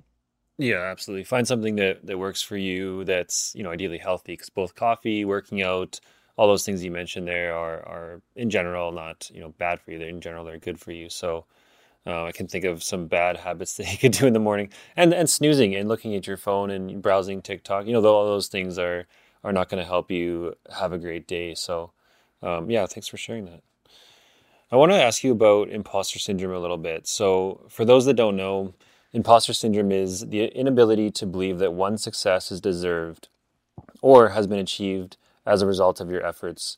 Yeah, absolutely. Find something that, that works for you that's, you know, ideally healthy because both coffee, working out, all those things you mentioned there are, are in general not, you know, bad for you. They're in general, they're good for you. So uh, I can think of some bad habits that you could do in the morning and, and snoozing and looking at your phone and browsing TikTok, you know, all those things are, are not going to help you have a great day. So um, yeah, thanks for sharing that. I want to ask you about imposter syndrome a little bit. So for those that don't know, Imposter syndrome is the inability to believe that one's success is deserved or has been achieved as a result of your efforts.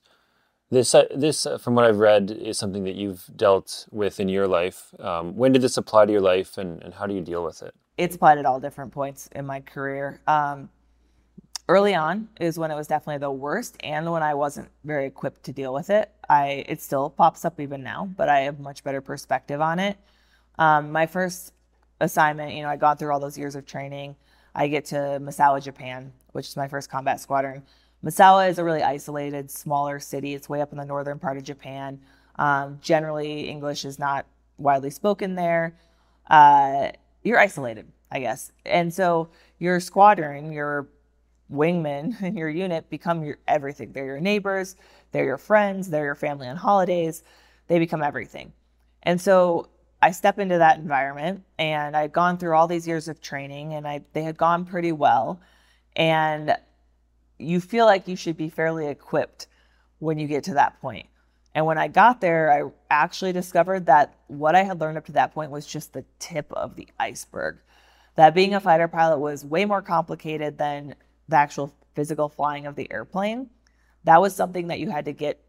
This, uh, this, uh, from what I've read, is something that you've dealt with in your life. Um, when did this apply to your life, and, and how do you deal with it? It's applied at all different points in my career. Um, early on is when it was definitely the worst, and when I wasn't very equipped to deal with it. I it still pops up even now, but I have much better perspective on it. Um, my first assignment, you know, I gone through all those years of training. I get to Misawa, Japan, which is my first combat squadron. Misawa is a really isolated, smaller city. It's way up in the northern part of Japan. Um, generally, English is not widely spoken there. Uh, you're isolated, I guess. And so your squadron, your wingmen and your unit become your everything. They're your neighbors, they're your friends, they're your family on holidays. They become everything. And so I step into that environment and I'd gone through all these years of training and I they had gone pretty well. And you feel like you should be fairly equipped when you get to that point. And when I got there, I actually discovered that what I had learned up to that point was just the tip of the iceberg. That being a fighter pilot was way more complicated than the actual physical flying of the airplane. That was something that you had to get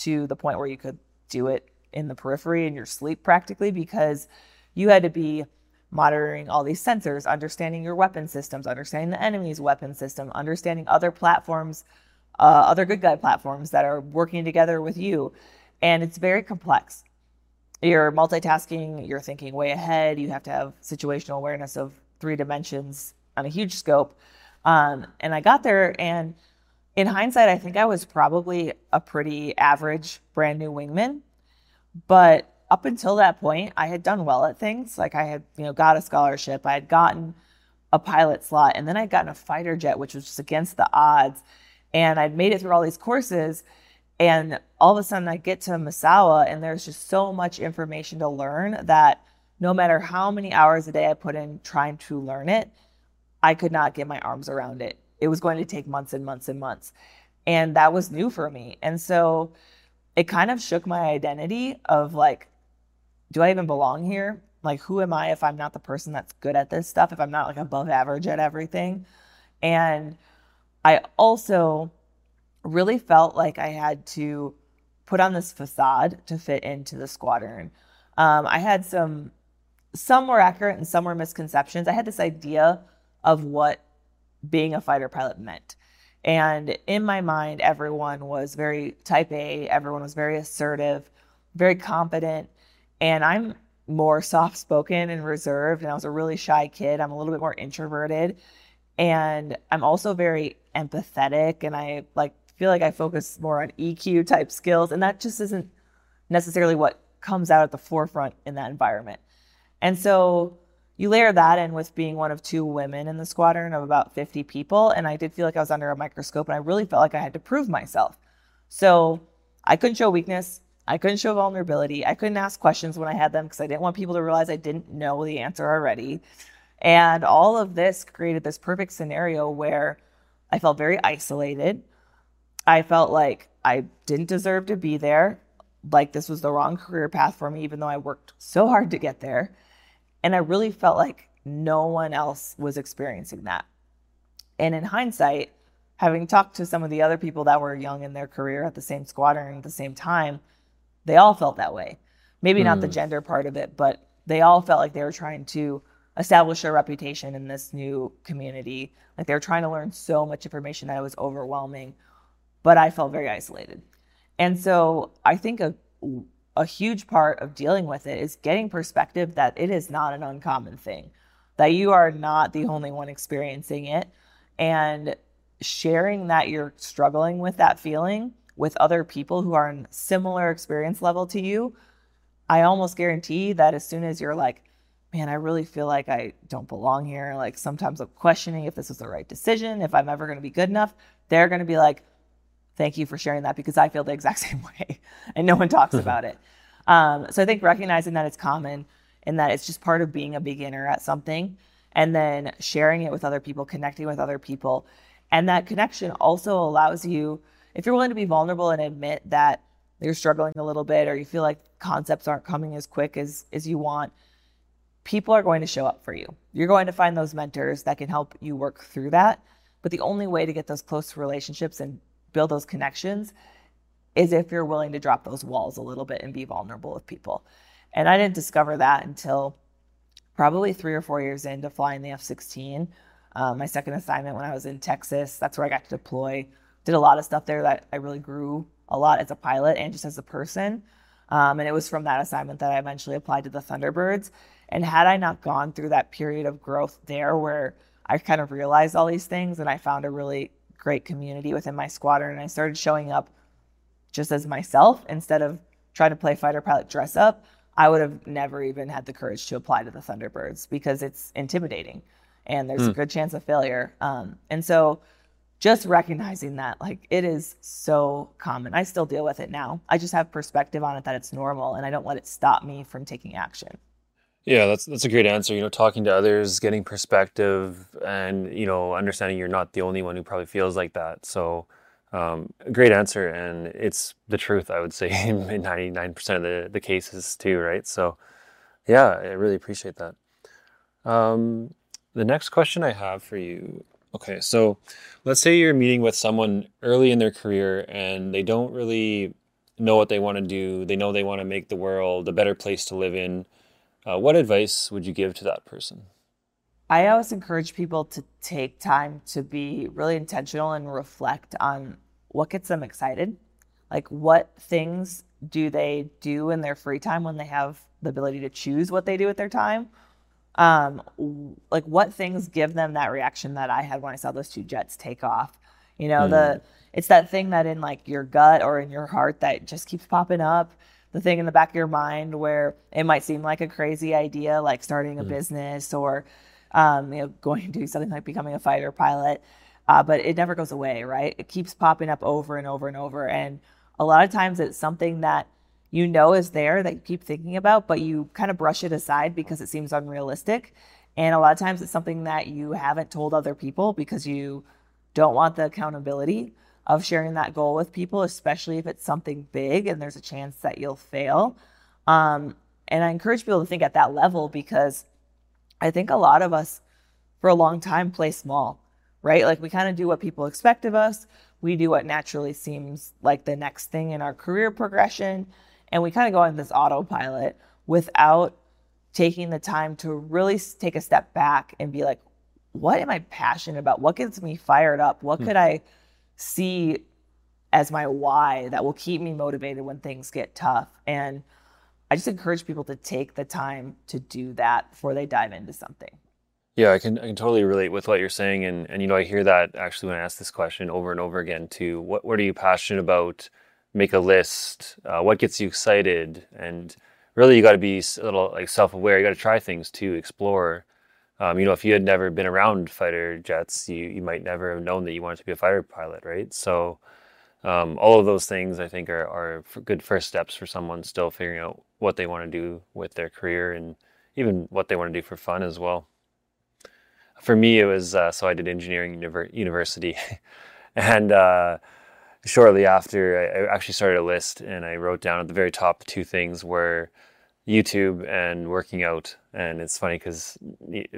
to the point where you could do it in the periphery in your sleep practically because you had to be monitoring all these sensors, understanding your weapon systems, understanding the enemy's weapon system, understanding other platforms, uh, other good guy platforms that are working together with you. And it's very complex. you're multitasking, you're thinking way ahead, you have to have situational awareness of three dimensions on a huge scope. Um, and I got there, and in hindsight, I think I was probably a pretty average brand new wingman. But up until that point, I had done well at things. Like I had, you know, got a scholarship, I had gotten a pilot slot, and then I'd gotten a fighter jet, which was just against the odds. And I'd made it through all these courses. And all of a sudden, I get to Misawa, and there's just so much information to learn that no matter how many hours a day I put in trying to learn it, I could not get my arms around it. It was going to take months and months and months. And that was new for me. And so it kind of shook my identity of like, do I even belong here? Like, who am I if I'm not the person that's good at this stuff, if I'm not like above average at everything? And I also really felt like I had to put on this facade to fit into the squadron. Um, I had some, some were accurate and some were misconceptions. I had this idea of what being a fighter pilot meant. And in my mind, everyone was very type A, everyone was very assertive, very confident. And I'm more soft spoken and reserved. And I was a really shy kid. I'm a little bit more introverted. And I'm also very empathetic. And I like feel like I focus more on EQ type skills. And that just isn't necessarily what comes out at the forefront in that environment. And so you layer that in with being one of two women in the squadron of about 50 people. And I did feel like I was under a microscope and I really felt like I had to prove myself. So I couldn't show weakness. I couldn't show vulnerability. I couldn't ask questions when I had them because I didn't want people to realize I didn't know the answer already. And all of this created this perfect scenario where I felt very isolated. I felt like I didn't deserve to be there, like this was the wrong career path for me, even though I worked so hard to get there. And I really felt like no one else was experiencing that. And in hindsight, having talked to some of the other people that were young in their career at the same squadron at the same time, they all felt that way. Maybe mm. not the hmm. gender part of it, but they all felt like they were trying to establish a reputation in this new community. Like they were trying to learn so much information that it was overwhelming, but I felt very isolated. And so I think a a huge part of dealing with it is getting perspective that it is not an uncommon thing, that you are not the only one experiencing it, and sharing that you're struggling with that feeling with other people who are in similar experience level to you. I almost guarantee that as soon as you're like, man, I really feel like I don't belong here. Like sometimes I'm questioning if this is the right decision, if I'm ever going to be good enough. They're going to be like, thank you for sharing that because I feel the exact same way and no one talks about it. Um, so I think recognizing that it's common and that it's just part of being a beginner at something and then sharing it with other people, connecting with other people. And that connection also allows you, if you're willing to be vulnerable and admit that you're struggling a little bit or you feel like concepts aren't coming as quick as, as you want, people are going to show up for you. You're going to find those mentors that can help you work through that. But the only way to get those close relationships and build those connections is if you're willing to drop those walls a little bit and be vulnerable with people. And I didn't discover that until probably three or four years into flying the F 16. Um, my second assignment when I was in Texas, that's where I got to deploy. Did a lot of stuff there that I really grew a lot as a pilot and just as a person. Um, and it was from that assignment that I eventually applied to the Thunderbirds. And had I not gone through that period of growth there where I kind of realized all these things and I found a really great community within my squadron and I started showing up just as myself instead of trying to play fighter pilot dress up, I would have never even had the courage to apply to the Thunderbirds because it's intimidating and there's mm. a hmm. good chance of failure. Um, and so just recognizing that, like, it is so common. I still deal with it now. I just have perspective on it that it's normal and I don't let it stop me from taking action. Yeah, that's that's a great answer. You know, talking to others, getting perspective, and you know, understanding you're not the only one who probably feels like that. So, um, great answer, and it's the truth. I would say in ninety nine percent of the the cases too, right? So, yeah, I really appreciate that. Um, the next question I have for you. Okay, so let's say you're meeting with someone early in their career and they don't really know what they want to do. They know they want to make the world a better place to live in uh, what advice would you give to that person? I always encourage people to take time to be really intentional and reflect on what gets them excited. Like, what things do they do in their free time when they have the ability to choose what they do with their time? Um, like what things give them that reaction that I had when I saw those two jets take off? You know, mm. the it's that thing that in like your gut or in your heart that just keeps popping up. The thing in the back of your mind where it might seem like a crazy idea, like starting a mm. business or um, you know, going to do something like becoming a fighter pilot. Uh, but it never goes away, right? It keeps popping up over and over and over. And a lot of times it's something that you know is there that you keep thinking about, but you kind of brush it aside because it seems unrealistic. And a lot of times it's something that you haven't told other people because you don't want the accountability of sharing that goal with people, especially if it's something big and there's a chance that you'll fail. Um, and I encourage people to think at that level because I think a lot of us for a long time play small, right? Like we kind of do what people expect of us. We do what naturally seems like the next thing in our career progression. And we kind of go on this autopilot without taking the time to really take a step back and be like, what am I passionate about? What gets me fired up? What hmm. could I see as my why that will keep me motivated when things get tough? And I just encourage people to take the time to do that before they dive into something. Yeah, I can I can totally relate with what you're saying, and and you know I hear that actually when I ask this question over and over again too. What what are you passionate about? Make a list. Uh, what gets you excited? And really, you got to be a little like self aware. You got to try things to explore. Um, you know, if you had never been around fighter jets, you you might never have known that you wanted to be a fighter pilot, right? So um, all of those things I think are, are good first steps for someone still figuring out what they want to do with their career and even what they want to do for fun as well. For me, it was uh, so I did engineering univer- university, and uh, shortly after, I, I, actually started a list and I wrote down at the very top two things were YouTube and working out. And it's funny because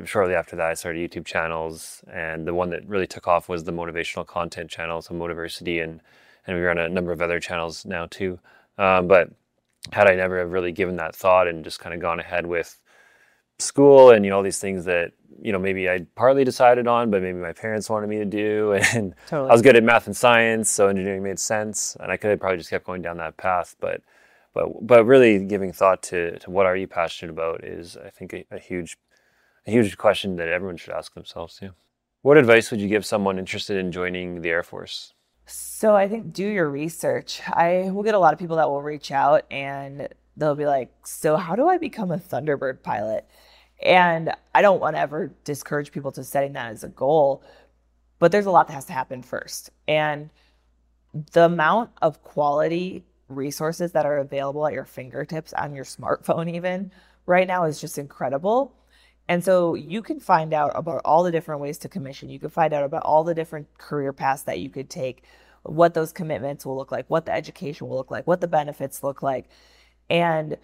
shortly after that, I started YouTube channels, and the one that really took off was the motivational content channel, so Motiversity and and we run a number of other channels now too. Um, but had I never really given that thought and just kind of gone ahead with school and you know all these things that you know maybe I partly decided on, but maybe my parents wanted me to do, and totally. I was good at math and science, so engineering made sense, and I could have probably just kept going down that path, but. But, but really giving thought to, to what are you passionate about is I think a, a huge a huge question that everyone should ask themselves too. What advice would you give someone interested in joining the Air Force? So I think do your research. I will get a lot of people that will reach out and they'll be like, "So how do I become a Thunderbird pilot?" And I don't want to ever discourage people to setting that as a goal, but there's a lot that has to happen first. And the amount of quality resources that are available at your fingertips on your smartphone even right now is just incredible. And so you can find out about all the different ways to commission. You can find out about all the different career paths that you could take, what those commitments will look like, what the education will look like, what the benefits look like. And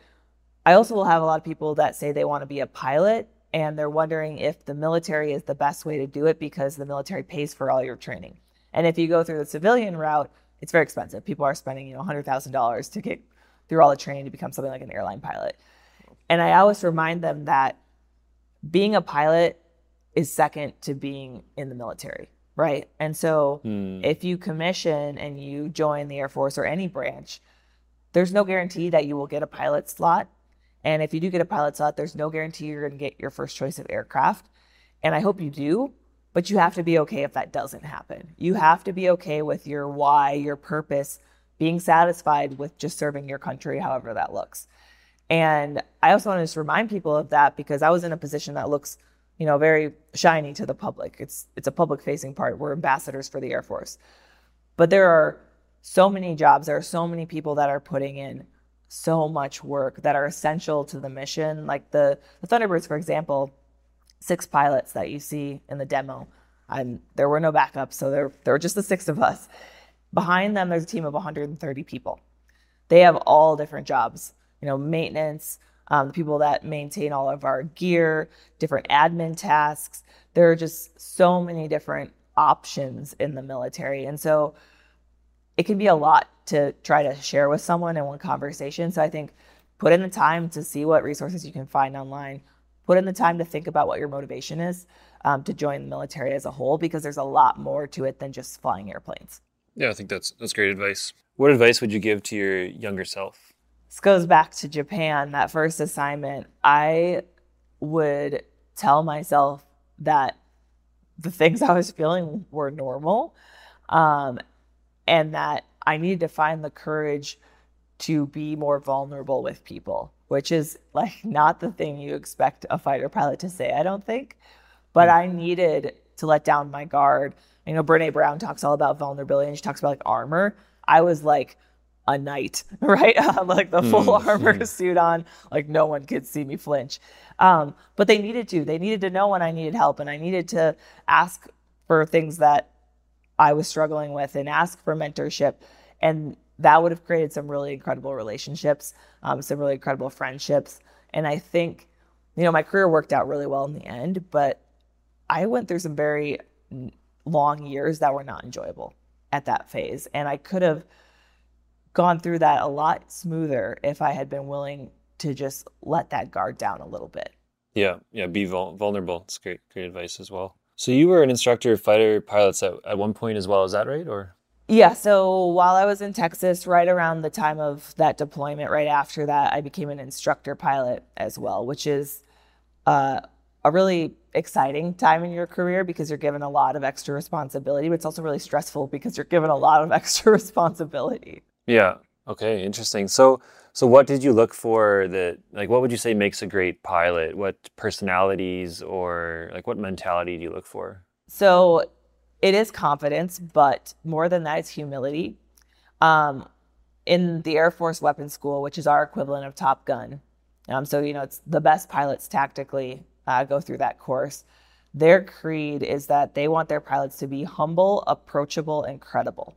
I also will have a lot of people that say they want to be a pilot and they're wondering if the military is the best way to do it because the military pays for all your training. And if you go through the civilian route, it's very expensive. People are spending, you know, $100,000 to get through all the training to become something like an airline pilot. And I always remind them that being a pilot is second to being in the military, right? And so hmm. if you commission and you join the Air Force or any branch, there's no guarantee that you will get a pilot slot. And if you do get a pilot slot, there's no guarantee you're going to get your first choice of aircraft. And I hope you do, but you have to be okay if that doesn't happen. You have to be okay with your why, your purpose, being satisfied with just serving your country, however that looks. And I also want to just remind people of that because I was in a position that looks, you know, very shiny to the public. It's it's a public facing part. We're ambassadors for the Air Force. But there are so many jobs, there are so many people that are putting in so much work that are essential to the mission. Like the, the Thunderbirds, for example, six pilots that you see in the demo. And there were no backups, so there, there were just the six of us. Behind them, there's a team of 130 people. They have all different jobs you know, maintenance, um, the people that maintain all of our gear, different admin tasks. There are just so many different options in the military. And so it can be a lot to try to share with someone in one conversation. So I think put in the time to see what resources you can find online. Put in the time to think about what your motivation is um, to join the military as a whole, because there's a lot more to it than just flying airplanes. Yeah, I think that's that's great advice. What advice would you give to your younger self? This goes back to Japan, that first assignment. I would tell myself that the things I was feeling were normal um, and that I needed to find the courage to be more vulnerable with people, which is like not the thing you expect a fighter pilot to say, I don't think. But I needed to let down my guard. You know, Brene Brown talks all about vulnerability and she talks about like armor. I was like a knight, right? like the full mm-hmm. armor suit on, like no one could see me flinch. Um, but they needed to. They needed to know when I needed help, and I needed to ask for things that I was struggling with and ask for mentorship. And that would have created some really incredible relationships, um, some really incredible friendships. And I think, you know, my career worked out really well in the end, but I went through some very long years that were not enjoyable at that phase. And I could have gone through that a lot smoother if I had been willing to just let that guard down a little bit. Yeah, yeah, be vul- vulnerable. It's great, great advice as well. So you were an instructor of fighter pilots at, at one point as well. Is that right? Or yeah. So while I was in Texas, right around the time of that deployment, right after that, I became an instructor pilot as well, which is uh, a really exciting time in your career because you're given a lot of extra responsibility, but it's also really stressful because you're given a lot of extra responsibility. Yeah. Okay. Interesting. So, so what did you look for that, like, what would you say makes a great pilot? What personalities or like what mentality do you look for? So it is confidence, but more than that, it's humility. Um, in the Air Force Weapons School, which is our equivalent of Top Gun, um, so you know it's the best pilots tactically uh, go through that course. Their creed is that they want their pilots to be humble, approachable, and credible.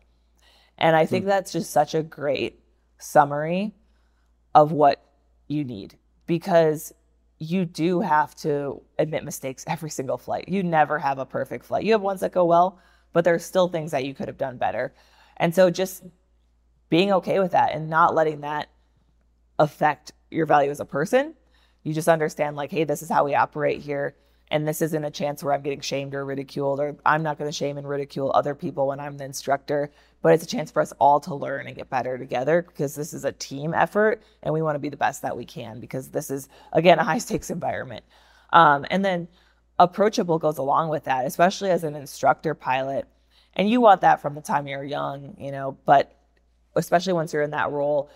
And I think mm. that's just such a great summary of what you need because you do have to admit mistakes every single flight. You never have a perfect flight. You have ones that go well, but there's still things that you could have done better. And so just being okay with that and not letting that affect your value as a person. You just understand, like, hey, this is how we operate here and this isn't a chance where I'm getting shamed or ridiculed, or I'm not going to shame and ridicule other people when I'm the instructor, but it's a chance for us all to learn and get better together because this is a team effort and we want to be the best that we can because this is, again, a high stakes environment. Um, and then approachable goes along with that, especially as an instructor pilot. And you want that from the time you're young, you know, but especially once you're in that role,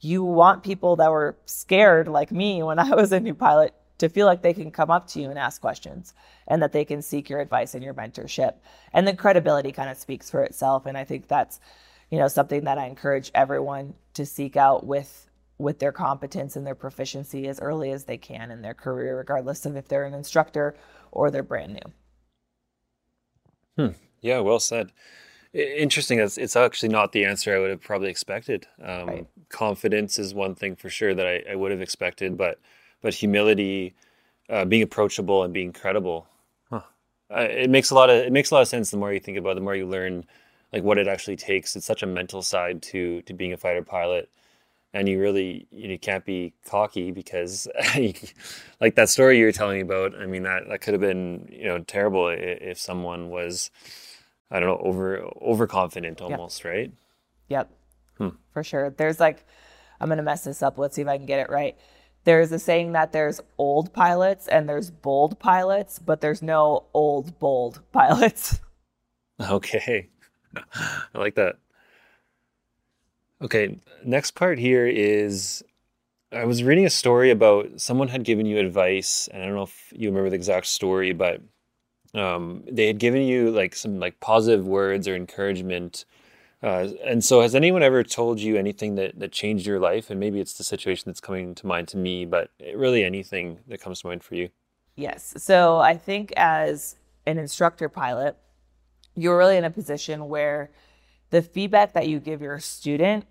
you want people that were scared like me when I was a new pilot to feel like they can come up to you and ask questions and that they can seek your advice and your mentorship. And the credibility kind of speaks for itself. And I think that's, you know, something that I encourage everyone to seek out with with their competence and their proficiency as early as they can in their career, regardless of if they're an instructor or they're brand new. Hmm. Yeah, well said. Interesting. It's, it's actually not the answer I would have probably expected. Um, right. Confidence is one thing for sure that I, I would have expected, but but humility, uh, being approachable, and being credible. Huh. Uh, it makes a lot of it makes a lot of sense. The more you think about, it, the more you learn, like what it actually takes. It's such a mental side to to being a fighter pilot, and you really you can't be cocky because, like that story you were telling me about. I mean that that could have been you know terrible if someone was, I don't know, over overconfident almost, yep. right? Yep, hmm. for sure. There's like, I'm gonna mess this up. Let's see if I can get it right there's a saying that there's old pilots and there's bold pilots, but there's no old bold pilots. Okay. I like that. Okay, next part here is I was reading a story about someone had given you advice, and I don't know if you remember the exact story, but um, they had given you like some like positive words or encouragement uh, and so, has anyone ever told you anything that, that changed your life? And maybe it's the situation that's coming to mind to me, but really anything that comes to mind for you? Yes. So, I think as an instructor pilot, you're really in a position where the feedback that you give your student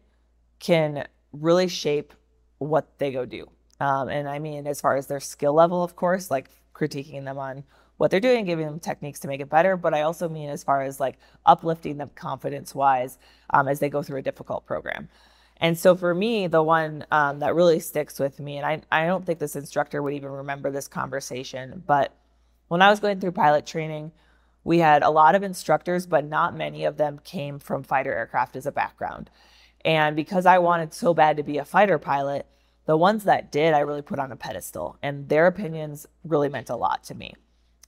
can really shape what they go do. Um, and I mean, as far as their skill level, of course, like critiquing them on what they're doing, giving them techniques to make it better. But I also mean as far as like uplifting them confidence wise um, as they go through a difficult program. And so for me, the one um, that really sticks with me, and I, I don't think this instructor would even remember this conversation, but when I was going through pilot training, we had a lot of instructors, but not many of them came from fighter aircraft as a background. And because I wanted so bad to be a fighter pilot, the ones that did, I really put on a pedestal, and their opinions really meant a lot to me.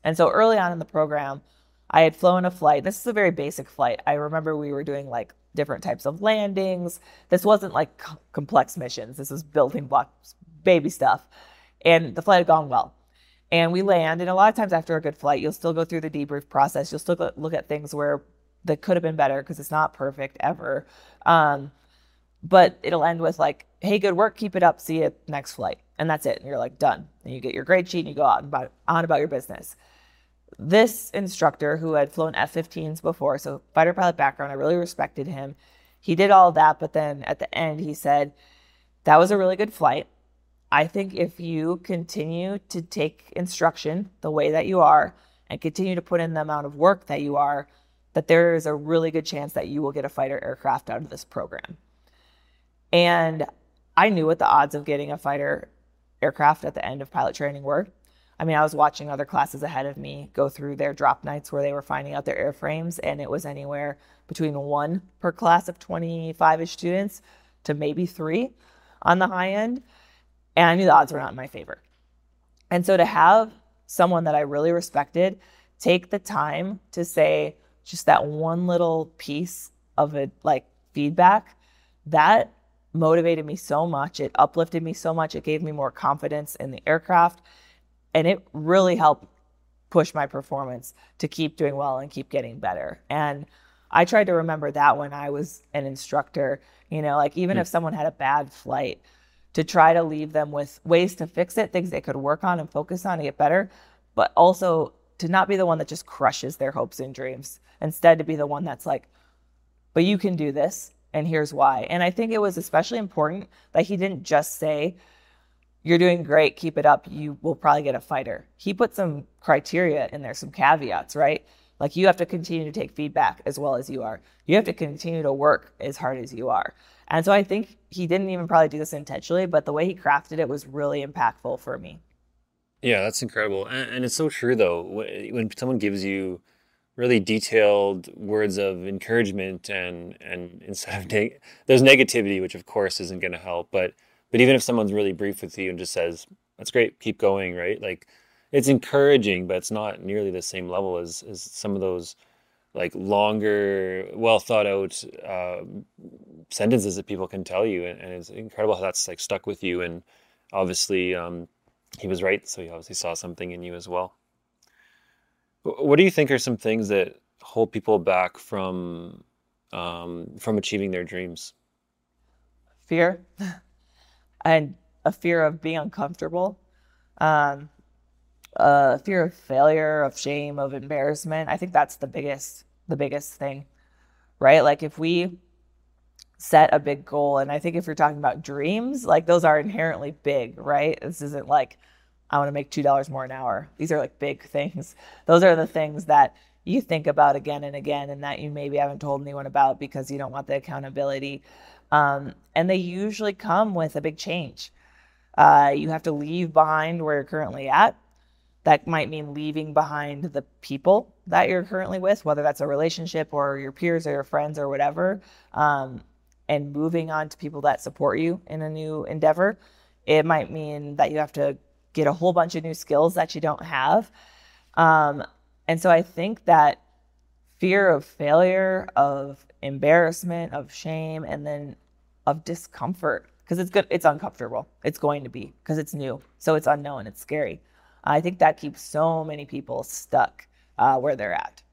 And so early on in the program, I had flown a flight. This is a very basic flight. I remember we were doing like different types of landings. This wasn't like complex missions. This was building blocks, baby stuff. And the flight had gone well. And we land, and a lot of times after a good flight, you'll still go through the debrief process. You'll still look at things where that could have been better because it's not perfect ever. Um, but it'll end with like, "Hey, good work, keep it up. See you next flight," and that's it. And you're like done. And you get your grade sheet and you go out and about, on about your business. This instructor who had flown F-15s before, so fighter pilot background, I really respected him. He did all that, but then at the end he said, "That was a really good flight. I think if you continue to take instruction the way that you are and continue to put in the amount of work that you are, that there is a really good chance that you will get a fighter aircraft out of this program. And I knew what the odds of getting a fighter aircraft at the end of pilot training were. I mean, I was watching other classes ahead of me go through their drop nights where they were finding out their airframes, and it was anywhere between one per class of 25 ish students to maybe three on the high end. And I knew the odds were not in my favor. And so to have someone that I really respected take the time to say just that one little piece of it, like feedback, that motivated me so much. It uplifted me so much. It gave me more confidence in the aircraft. And it really helped push my performance to keep doing well and keep getting better. And I tried to remember that when I was an instructor, you know, like even mm. if someone had a bad flight, to try to leave them with ways to fix it, things they could work on and focus on to get better, but also to not be the one that just crushes their hopes and dreams. Instead, to be the one that's like, but you can do this, and here's why. And I think it was especially important that he didn't just say, you're doing great, keep it up, you will probably get a fighter. He put some criteria in there, some caveats, right? Like you have to continue to take feedback as well as you are. You have to continue to work as hard as you are. And so I think he didn't even probably do this intentionally, but the way he crafted it was really impactful for me. Yeah, that's incredible. And, and it's so true, though. When someone gives you really detailed words of encouragement and and instead of neg- there's negativity which of course isn't going to help but but even if someone's really brief with you and just says that's great keep going right like it's encouraging but it's not nearly the same level as as some of those like longer, well thought out uh, sentences that people can tell you, and, and, it's incredible how that's like stuck with you. And obviously, um, he was right, so he obviously saw something in you as well. What do you think are some things that hold people back from um, from achieving their dreams? Fear, and a fear of being uncomfortable. Um, uh, fear of failure, of shame, of embarrassment. I think that's the biggest the biggest thing, right? Like if we set a big goal, and I think if you're talking about dreams, like those are inherently big, right? This isn't like I want to make two dollars more an hour. These are like big things. Those are the things that you think about again and again, and that you maybe haven't told anyone about because you don't want the accountability. Um, and they usually come with a big change. Uh, you have to leave behind where you're currently at that might mean leaving behind the people that you're currently with, whether that's a relationship or your peers or your friends or whatever, um, and moving on to people that support you in a new endeavor. It might mean that you have to get a whole bunch of new skills that you don't have. Um, and so I think that fear of failure, of embarrassment, of shame, and then of discomfort, because it's good, it's uncomfortable. It's going to be because it's new. So it's unknown, it's scary. I think that keeps so many people stuck uh, where they're at.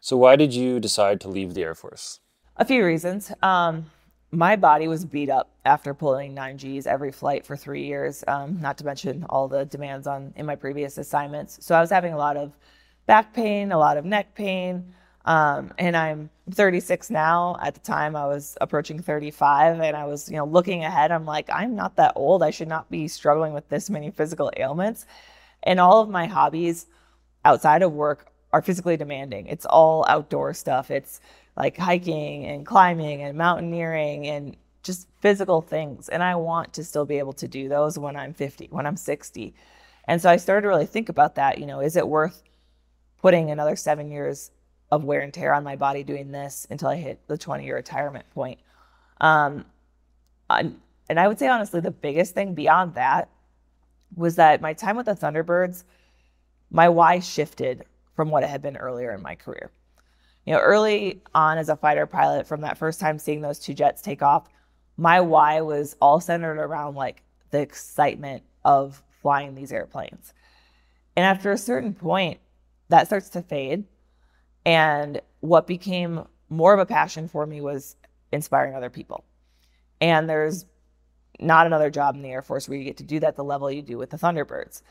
So, why did you decide to leave the Air Force? A few reasons. Um, my body was beat up after pulling 9Gs every flight for three years, um, not to mention all the demands on in my previous assignments. So, I was having a lot of back pain, a lot of neck pain. Um, and I'm 36 now. At the time, I was approaching 35, and I was, you know, looking ahead. I'm like, I'm not that old. I should not be struggling with this many physical ailments. And all of my hobbies outside of work are physically demanding. It's all outdoor stuff. It's like hiking and climbing and mountaineering and just physical things. And I want to still be able to do those when I'm 50, when I'm 60. And so I started to really think about that. You know, is it worth putting another seven years of wear and tear on my body doing this until I hit the 20 year retirement point. Um, and I would say, honestly, the biggest thing beyond that was that my time with the Thunderbirds, my why shifted from what it had been earlier in my career. You know, early on as a fighter pilot, from that first time seeing those two jets take off, my why was all centered around like the excitement of flying these airplanes. And after a certain point, that starts to fade. And what became more of a passion for me was inspiring other people. And there's not another job in the Air Force where you get to do that the level you do with the Thunderbirds.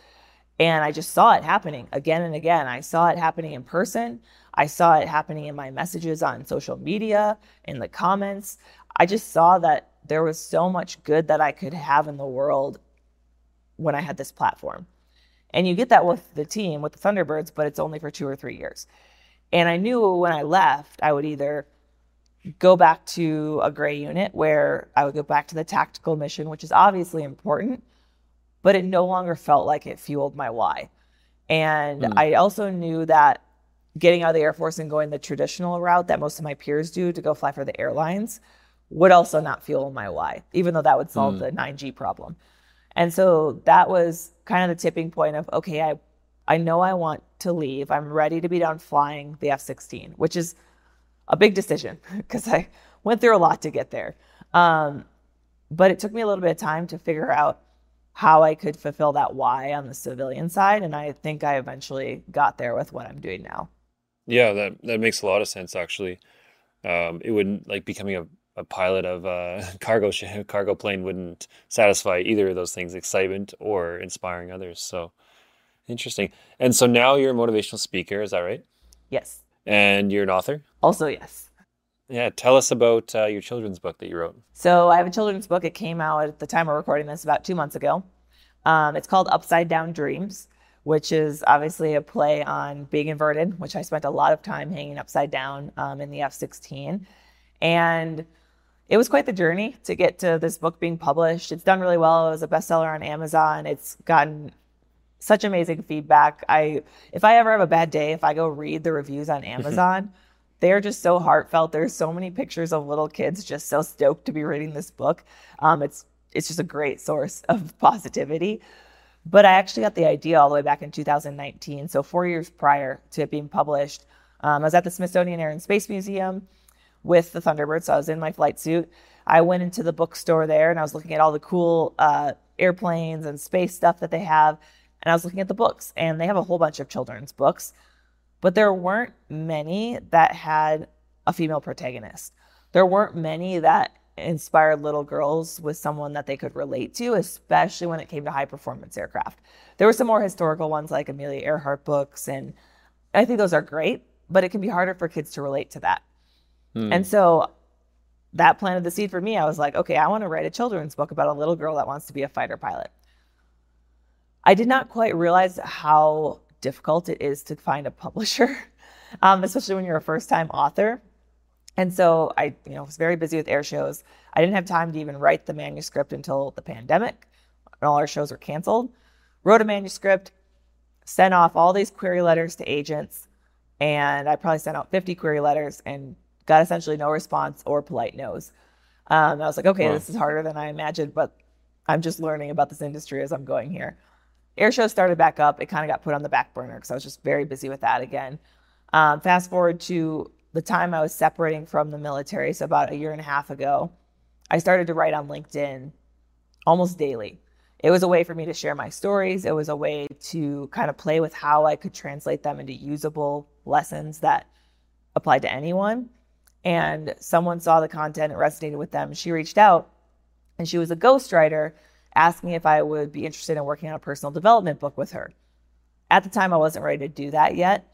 And I just saw it happening again and again. I saw it happening in person. I saw it happening in my messages on social media, in the comments. I just saw that there was so much good that I could have in the world when I had this platform. And you get that with the team, with the Thunderbirds, but it's only for two or three years. And I knew when I left, I would either go back to a gray unit where I would go back to the tactical mission, which is obviously important, but it no longer felt like it fueled my why. And mm. I also knew that getting out of the Air Force and going the traditional route that most of my peers do to go fly for the airlines would also not fuel my why, even though that would solve mm. the 9G problem. And so that was kind of the tipping point of okay, I I know I want to leave. I'm ready to be done flying the F-16, which is a big decision because I went through a lot to get there. Um, but it took me a little bit of time to figure out how I could fulfill that why on the civilian side, and I think I eventually got there with what I'm doing now. Yeah, that that makes a lot of sense actually. Um, it wouldn't like becoming a, a pilot of a cargo cargo plane wouldn't satisfy either of those things, excitement or inspiring others. So interesting. And so now you're a motivational speaker, is that right? Yes. And you're an author? Also, yes. Yeah, tell us about uh, your children's book that you wrote. So I have a children's book. It came out at the time of recording this about two months ago. Um, it's called Upside Down Dreams, which is obviously a play on being inverted, which I spent a lot of time hanging upside down um, in the F 16. And it was quite the journey to get to this book being published. It's done really well. It was a bestseller on Amazon. It's gotten such amazing feedback. I if I ever have a bad day, if I go read the reviews on Amazon, they're just so heartfelt. There's so many pictures of little kids just so stoked to be reading this book. Um, it's it's just a great source of positivity. But I actually got the idea all the way back in 2019, so four years prior to it being published. Um, I was at the Smithsonian Air and Space Museum with the Thunderbird, so I was in my flight suit. I went into the bookstore there and I was looking at all the cool uh, airplanes and space stuff that they have and I was looking at the books, and they have a whole bunch of children's books, but there weren't many that had a female protagonist. There weren't many that inspired little girls with someone that they could relate to, especially when it came to high performance aircraft. There were some more historical ones like Amelia Earhart books, and I think those are great, but it can be harder for kids to relate to that. Hmm. And so that planted the seed for me. I was like, okay, I want to write a children's book about a little girl that wants to be a fighter pilot. I did not quite realize how difficult it is to find a publisher, um, especially when you're a first time author. And so I, you know, was very busy with air shows. I didn't have time to even write the manuscript until the pandemic, and all our shows were canceled. Wrote a manuscript, sent off all these query letters to agents, and I probably sent out 50 query letters and got essentially no response or polite no's. Um, I was like, okay, wow. this is harder than I imagined, but I'm just learning about this industry as I'm going here air show started back up. It kind of got put on the back burner because I was just very busy with that again. Um, fast forward to the time I was separating from the military, so about a year and a half ago, I started to write on LinkedIn almost daily. It was a way for me to share my stories. It was a way to kind of play with how I could translate them into usable lessons that applied to anyone. And someone saw the content, it resonated with them. She reached out and she was a ghostwriter asked me if I would be interested in working on a personal development book with her. At the time, I wasn't ready to do that yet,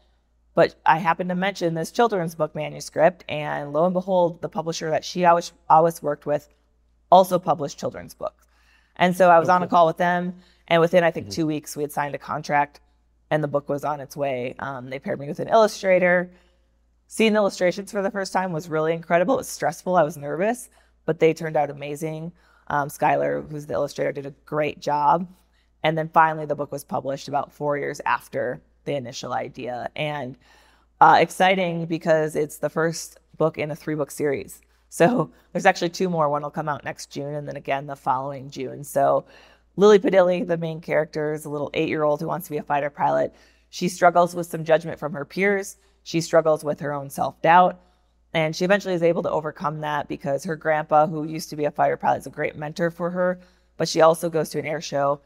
but I happened to mention this children's book manuscript, and lo and behold, the publisher that she always, always worked with also published children's books. And so I was okay. on a call with them, and within I think mm-hmm. two weeks, we had signed a contract, and the book was on its way. Um, they paired me with an illustrator. Seeing illustrations for the first time was really incredible. It was stressful. I was nervous, but they turned out amazing. Um, Skylar, who's the illustrator, did a great job. And then finally, the book was published about four years after the initial idea. And uh, exciting because it's the first book in a three book series. So there's actually two more. One will come out next June and then again the following June. So Lily Padilli, the main character, is a little eight year old who wants to be a fighter pilot. She struggles with some judgment from her peers. She struggles with her own self doubt. And she eventually is able to overcome that because her grandpa, who used to be a fighter pilot, is a great mentor for her. But she also goes to an air show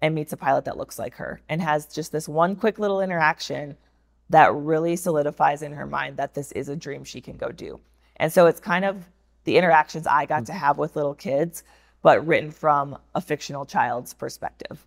and meets a pilot that looks like her and has just this one quick little interaction that really solidifies in her mind that this is a dream she can go do. And so it's kind of the interactions I got mm. to have with little kids, but written from a fictional child's perspective.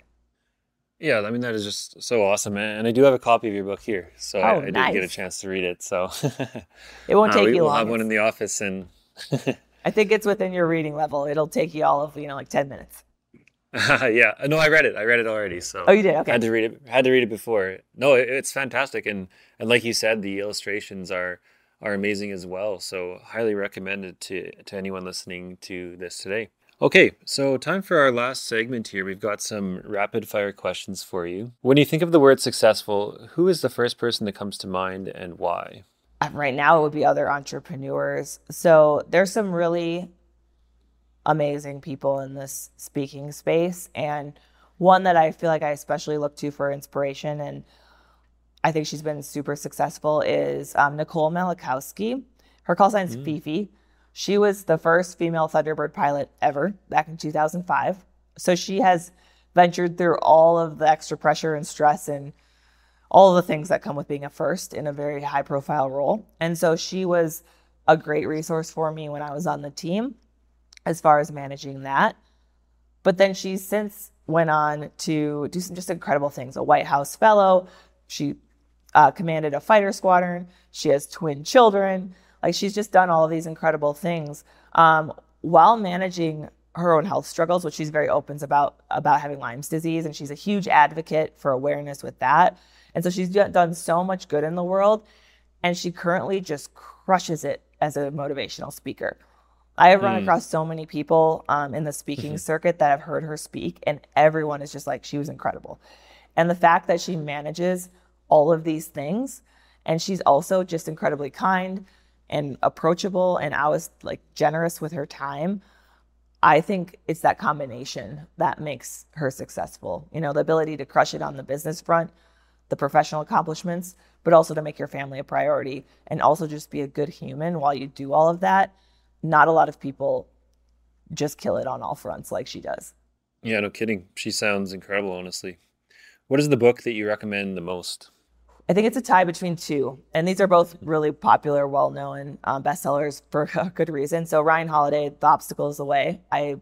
Yeah, I mean that is just so awesome, and I do have a copy of your book here, so Oh, I, I did nice. get a chance to read it. So It won't Uh, take we, you We'll have one in the office, and I think it's within your reading level. It'll take you all of, you know, like 10 minutes. yeah, no, I read it. I read it already. So Oh, you did? Okay. Had to read it. Had to read it before. No, it, it's fantastic, and and like you said, the illustrations are are amazing as well. So highly recommended to to anyone listening to this today. Okay, so time for our last segment here. We've got some rapid fire questions for you. When you think of the word successful, who is the first person that comes to mind and why? Uh, right now it would be other entrepreneurs. So there's some really amazing people in this speaking space and one that I feel like I especially look to for inspiration and I think she's been super successful is um, Nicole Malachowski. Her call sign's Fifi. She was the first female Thunderbird pilot ever back in 2005. So she has ventured through all of the extra pressure and stress and all the things that come with being a first in a very high profile role. And so she was a great resource for me when I was on the team as far as managing that. But then she since went on to do some just incredible things. A White House fellow. She uh, commanded a fighter squadron. She has twin children. Like she's just done all of these incredible things um, while managing her own health struggles, which she's very open about about having Lyme's disease, and she's a huge advocate for awareness with that. And so she's done so much good in the world, and she currently just crushes it as a motivational speaker. I have run across so many people um, in the speaking circuit that have heard her speak, and everyone is just like, she was incredible. And the fact that she manages all of these things, and she's also just incredibly kind and approachable, and I was like generous with her time. I think it's that combination that makes her successful. You know, the ability to crush it on the business front, the professional accomplishments, but also to make your family a priority and also just be a good human while you do all of that. Not a lot of people just kill it on all fronts like she does. Yeah, no kidding. She sounds incredible, honestly. What is the book that you recommend the most? I think it's a tie between two, and these are both really popular, well-known um, bestsellers for a good reason. So Ryan Holiday, "The Obstacle Is the Way." I,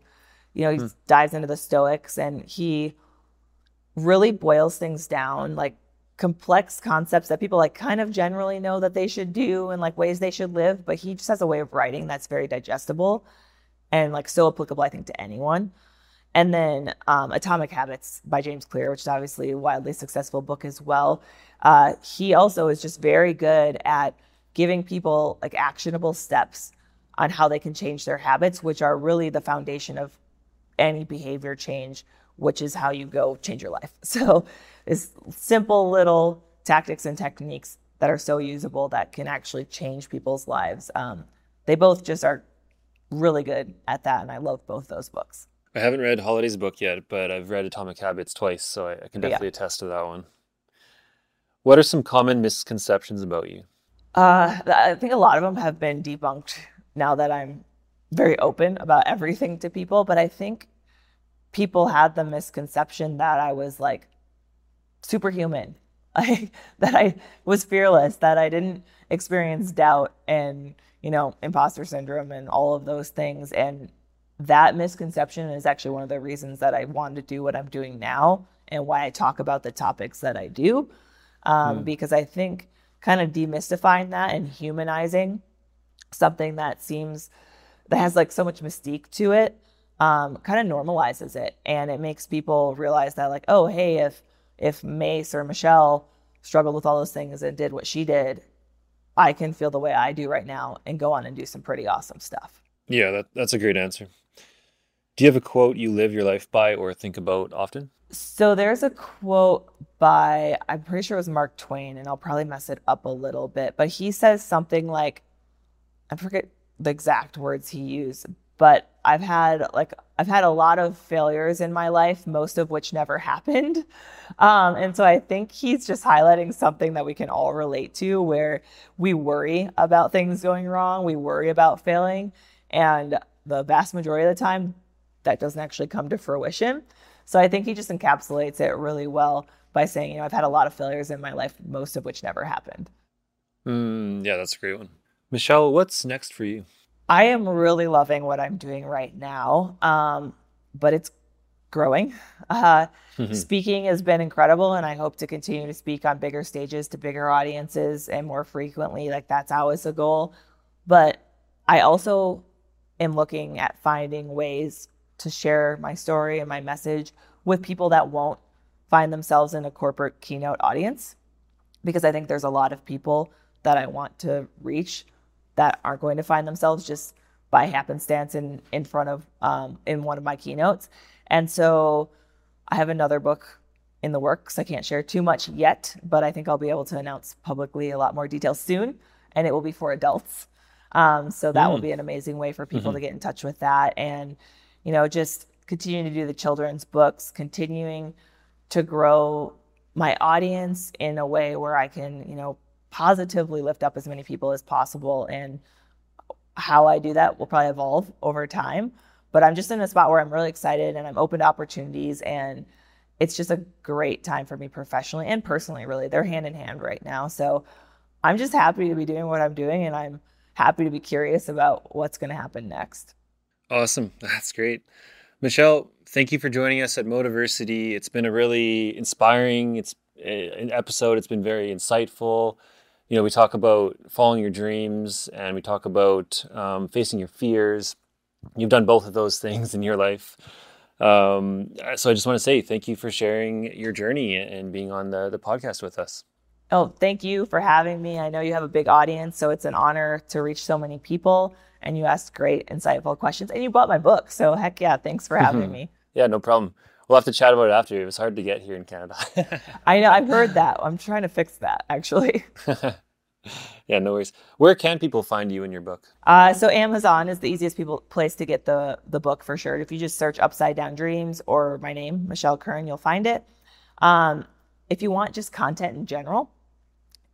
you know, he dives into the Stoics, and he really boils things down, like complex concepts that people like kind of generally know that they should do and like ways they should live. But he just has a way of writing that's very digestible and like so applicable, I think, to anyone. And then um, Atomic Habits by James Clear, which is obviously a wildly successful book as well. Uh, he also is just very good at giving people like actionable steps on how they can change their habits, which are really the foundation of any behavior change, which is how you go change your life. So it's simple little tactics and techniques that are so usable that can actually change people's lives. Um, they both just are really good at that, and I love both those books. I haven't read Holiday's book yet, but I've read Atomic Habits twice, so I, I can Yeah. definitely attest to that one. What are some common misconceptions about you? Uh, I think a lot of them have been debunked now that I'm very open about everything to people. But I think people had the misconception that I was like superhuman, like that I was fearless, that I didn't experience doubt and you know imposter syndrome and all of those things. And that misconception is actually one of the reasons that I wanted to do what I'm doing now and why I talk about the topics that I do. Um, Because I think kind of demystifying that and humanizing something that seems that has like so much mystique to it um, kind of normalizes it and it makes people realize that like oh hey if if mace or michelle struggled with all those things and did what she did i can feel the way i do right now and go on and do some pretty awesome stuff Yeah, that, that's a great answer. Do you have a quote you live your life by or think about often? So there's a quote by, I'm pretty sure it was Mark Twain, and I'll probably mess it up a little bit, but he says something like, I forget the exact words he used, but I've had like I've had a lot of failures in my life, most of which never happened. Um, and so I think he's just highlighting something that we can all relate to, where we worry about things going wrong, we worry about failing, and the vast majority of the time, that doesn't actually come to fruition. So I think he just encapsulates it really well by saying, you know, I've had a lot of failures in my life, most of which never happened. Mm, yeah, that's a great one. Michelle, what's next for you? I am really loving what I'm doing right now, um, but it's growing. Uh, mm-hmm. Speaking has been incredible, and I hope to continue to speak on bigger stages to bigger audiences and more frequently. Like, that's always a goal. But I also am looking at finding ways to share my story and my message with people that won't find themselves in a corporate keynote audience because I think there's a lot of people that I want to reach that aren't going to find themselves just by happenstance in in front of um, in one of my keynotes. And so I have another book in the works. I can't share too much yet, but I think I'll be able to announce publicly a lot more details soon, and it will be for adults. Um, so that mm. will be an amazing way for people mm-hmm. to get in touch with that, and you know, just continuing to do the children's books, continuing to grow my audience in a way where I can, you know, positively lift up as many people as possible. And how I do that will probably evolve over time. But I'm just in a spot where I'm really excited and I'm open to opportunities. And it's just a great time for me professionally and personally, really. They're hand in hand right now. So I'm just happy to be doing what I'm doing. And I'm happy to be curious about what's going to happen next. Awesome. That's great. Michelle, thank you for joining us at Motiversity. It's been a really inspiring it's eh, an episode. It's been very insightful you know, we talk about following your dreams and we talk about um, facing your fears. You've done both of those things in your life. Um, so I just want to say thank you for sharing your journey and being on the, the podcast with us. Oh, thank you for having me. I know you have a big audience, so it's an honor to reach so many people. And you asked great, insightful questions, and you bought my book. So, heck yeah, thanks for having me. Yeah, no problem. We'll have to chat about it after. It was hard to get here in Canada. I know. I've heard that. I'm trying to fix that actually. yeah, no worries. Where can people find you and your book? Uh, so Amazon is the easiest people place to get the the book for sure. If you just search Upside Down Dreams or my name, Michelle Curran, you'll find it. Um, if you want just content in general,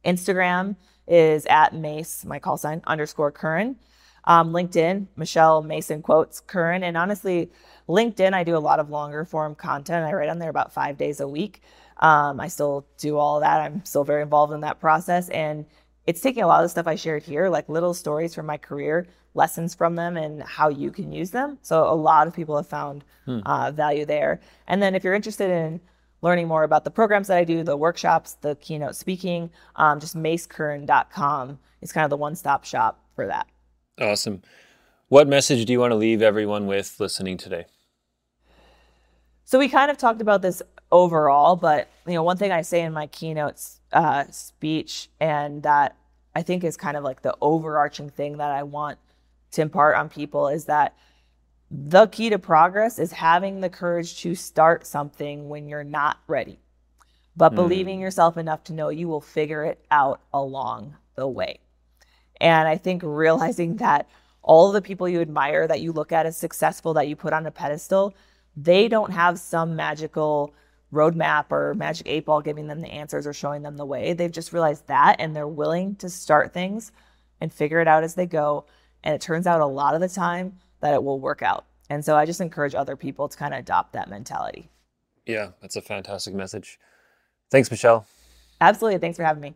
Instagram is at Mace, my call sign underscore Curran. Um, LinkedIn, Michelle Mason quotes Curran, and honestly, LinkedIn, I do a lot of longer form content. I write on there about five days a week. Um, I still do all that. I'm still very involved in that process. And it's taking a lot of the stuff I shared here, like little stories from my career, lessons from them, and how you can use them. So a lot of people have found hmm. uh, value there. And then if you're interested in learning more about the programs that I do, the workshops, the keynote speaking, um, just macecurran.com is kind of the one stop shop for that. Awesome. What message do you want to leave everyone with listening today? So we kind of talked about this overall, but you know, one thing I say in my keynote uh, speech, and that I think is kind of like the overarching thing that I want to impart on people is that the key to progress is having the courage to start something when you're not ready, but mm. believing yourself enough to know you will figure it out along the way. And I think realizing that all the people you admire that you look at as successful that you put on a pedestal they don't have some magical roadmap or magic eight ball giving them the answers or showing them the way. They've just realized that and they're willing to start things and figure it out as they go. And it turns out a lot of the time that it will work out. And so I just encourage other people to kind of adopt that mentality. Yeah, that's a fantastic message. Thanks, Michelle. Absolutely. Thanks for having me.